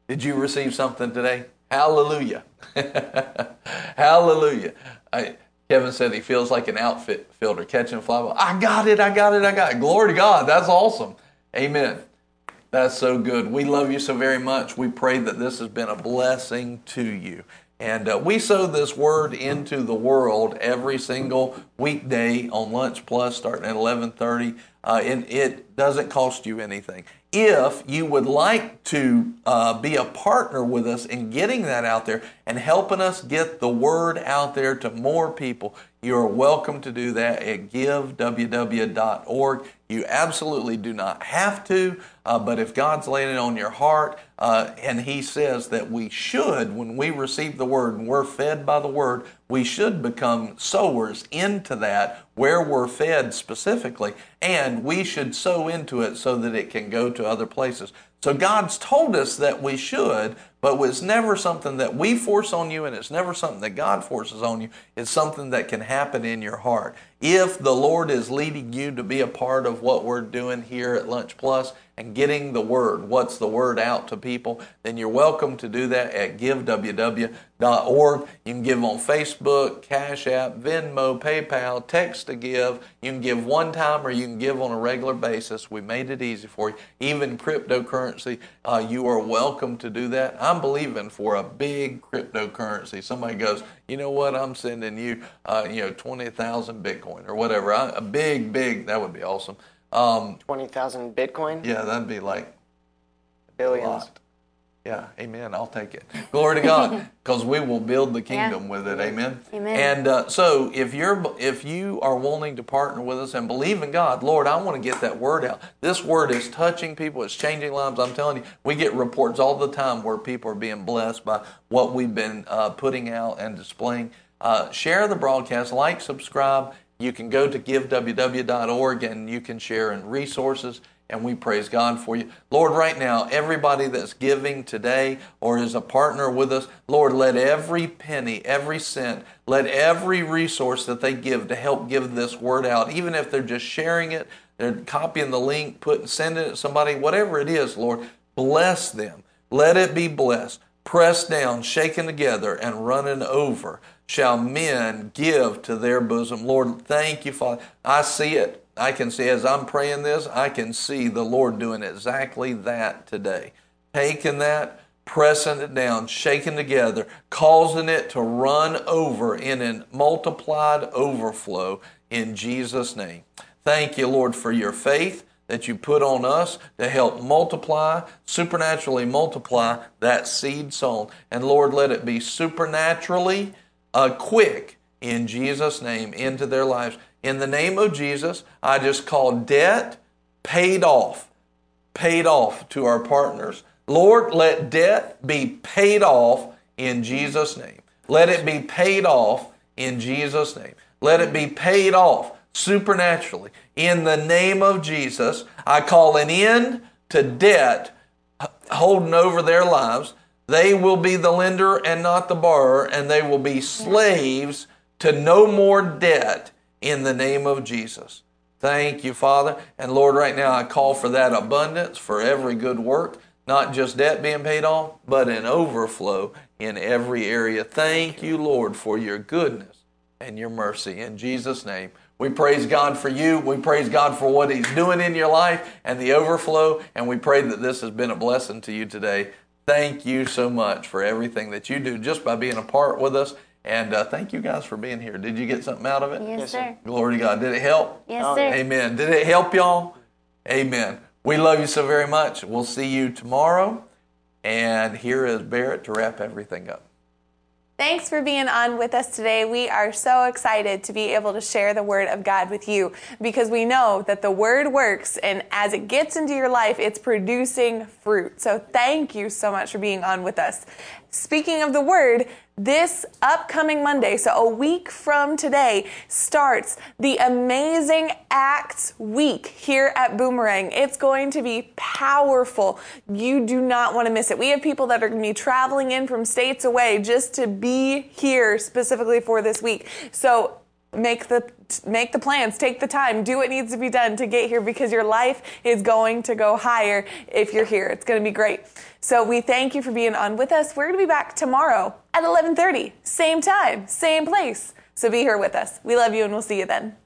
Did you receive something today? Hallelujah. Hallelujah. I, Kevin said he feels like an outfit fielder catching fly ball. I got it, I got it, I got it. Glory to God. That's awesome. Amen. That's so good. We love you so very much. We pray that this has been a blessing to you. And uh, we sow this word into the world every single weekday on Lunch Plus, starting at 11:30. Uh, and it doesn't cost you anything. If you would like to uh, be a partner with us in getting that out there and helping us get the word out there to more people, you are welcome to do that at giveww.org. You absolutely do not have to, uh, but if God's laying it on your heart uh, and He says that we should, when we receive the Word and we're fed by the Word, we should become sowers into that where we're fed specifically, and we should sow into it so that it can go to other places. So God's told us that we should, but it's never something that we force on you, and it's never something that God forces on you. It's something that can happen in your heart. If the Lord is leading you to be a part of what we're doing here at Lunch Plus and getting the word, what's the word out to people, then you're welcome to do that at giveww.org. You can give on Facebook, Cash App, Venmo, PayPal, text to give. You can give one time or you can give on a regular basis. We made it easy for you. Even cryptocurrency, uh, you are welcome to do that. I'm believing for a big cryptocurrency. Somebody goes, you know what? I'm sending you, uh, you know, 20,000 Bitcoin or whatever. I, a big, big, that would be awesome. Um, 20,000 Bitcoin? Yeah, that'd be like billions. Yeah, amen. I'll take it. Glory to God, because we will build the kingdom yeah. with it. Amen. Amen. And uh, so, if you're if you are wanting to partner with us and believe in God, Lord, I want to get that word out. This word is touching people. It's changing lives. I'm telling you, we get reports all the time where people are being blessed by what we've been uh, putting out and displaying. Uh, share the broadcast, like, subscribe. You can go to giveww.org and you can share in resources and we praise God for you. Lord, right now, everybody that's giving today or is a partner with us, Lord, let every penny, every cent, let every resource that they give to help give this word out, even if they're just sharing it, they're copying the link, putting, sending it to somebody, whatever it is, Lord, bless them. Let it be blessed. Pressed down, shaken together, and running over shall men give to their bosom. Lord, thank you, Father. I see it. I can see as I'm praying this, I can see the Lord doing exactly that today. Taking that, pressing it down, shaking together, causing it to run over in a multiplied overflow in Jesus' name. Thank you, Lord, for your faith that you put on us to help multiply, supernaturally multiply that seed sown. And Lord, let it be supernaturally uh, quick in Jesus' name into their lives. In the name of Jesus, I just call debt paid off, paid off to our partners. Lord, let debt be paid off in Jesus' name. Let it be paid off in Jesus' name. Let it be paid off supernaturally. In the name of Jesus, I call an end to debt holding over their lives. They will be the lender and not the borrower, and they will be slaves to no more debt in the name of Jesus. Thank you, Father. And Lord, right now I call for that abundance for every good work, not just debt being paid off, but an overflow in every area. Thank you, Lord, for your goodness and your mercy. In Jesus' name, we praise God for you. We praise God for what He's doing in your life and the overflow. And we pray that this has been a blessing to you today. Thank you so much for everything that you do just by being a part with us. And uh, thank you guys for being here. Did you get something out of it? Yes, Yes, sir. sir. Glory to God. Did it help? Yes, Oh, sir. Amen. Did it help y'all? Amen. We love you so very much. We'll see you tomorrow. And here is Barrett to wrap everything up. Thanks for being on with us today. We are so excited to be able to share the Word of God with you because we know that the Word works and as it gets into your life, it's producing fruit. So thank you so much for being on with us. Speaking of the Word, this upcoming Monday, so a week from today, starts the Amazing Acts Week here at Boomerang. It's going to be powerful. You do not want to miss it. We have people that are going to be traveling in from states away just to be here specifically for this week. So make the make the plans take the time do what needs to be done to get here because your life is going to go higher if you're here. It's going to be great. So we thank you for being on with us. We're going to be back tomorrow at 11.30 same time same place. So be here with us. We love you and we'll see you then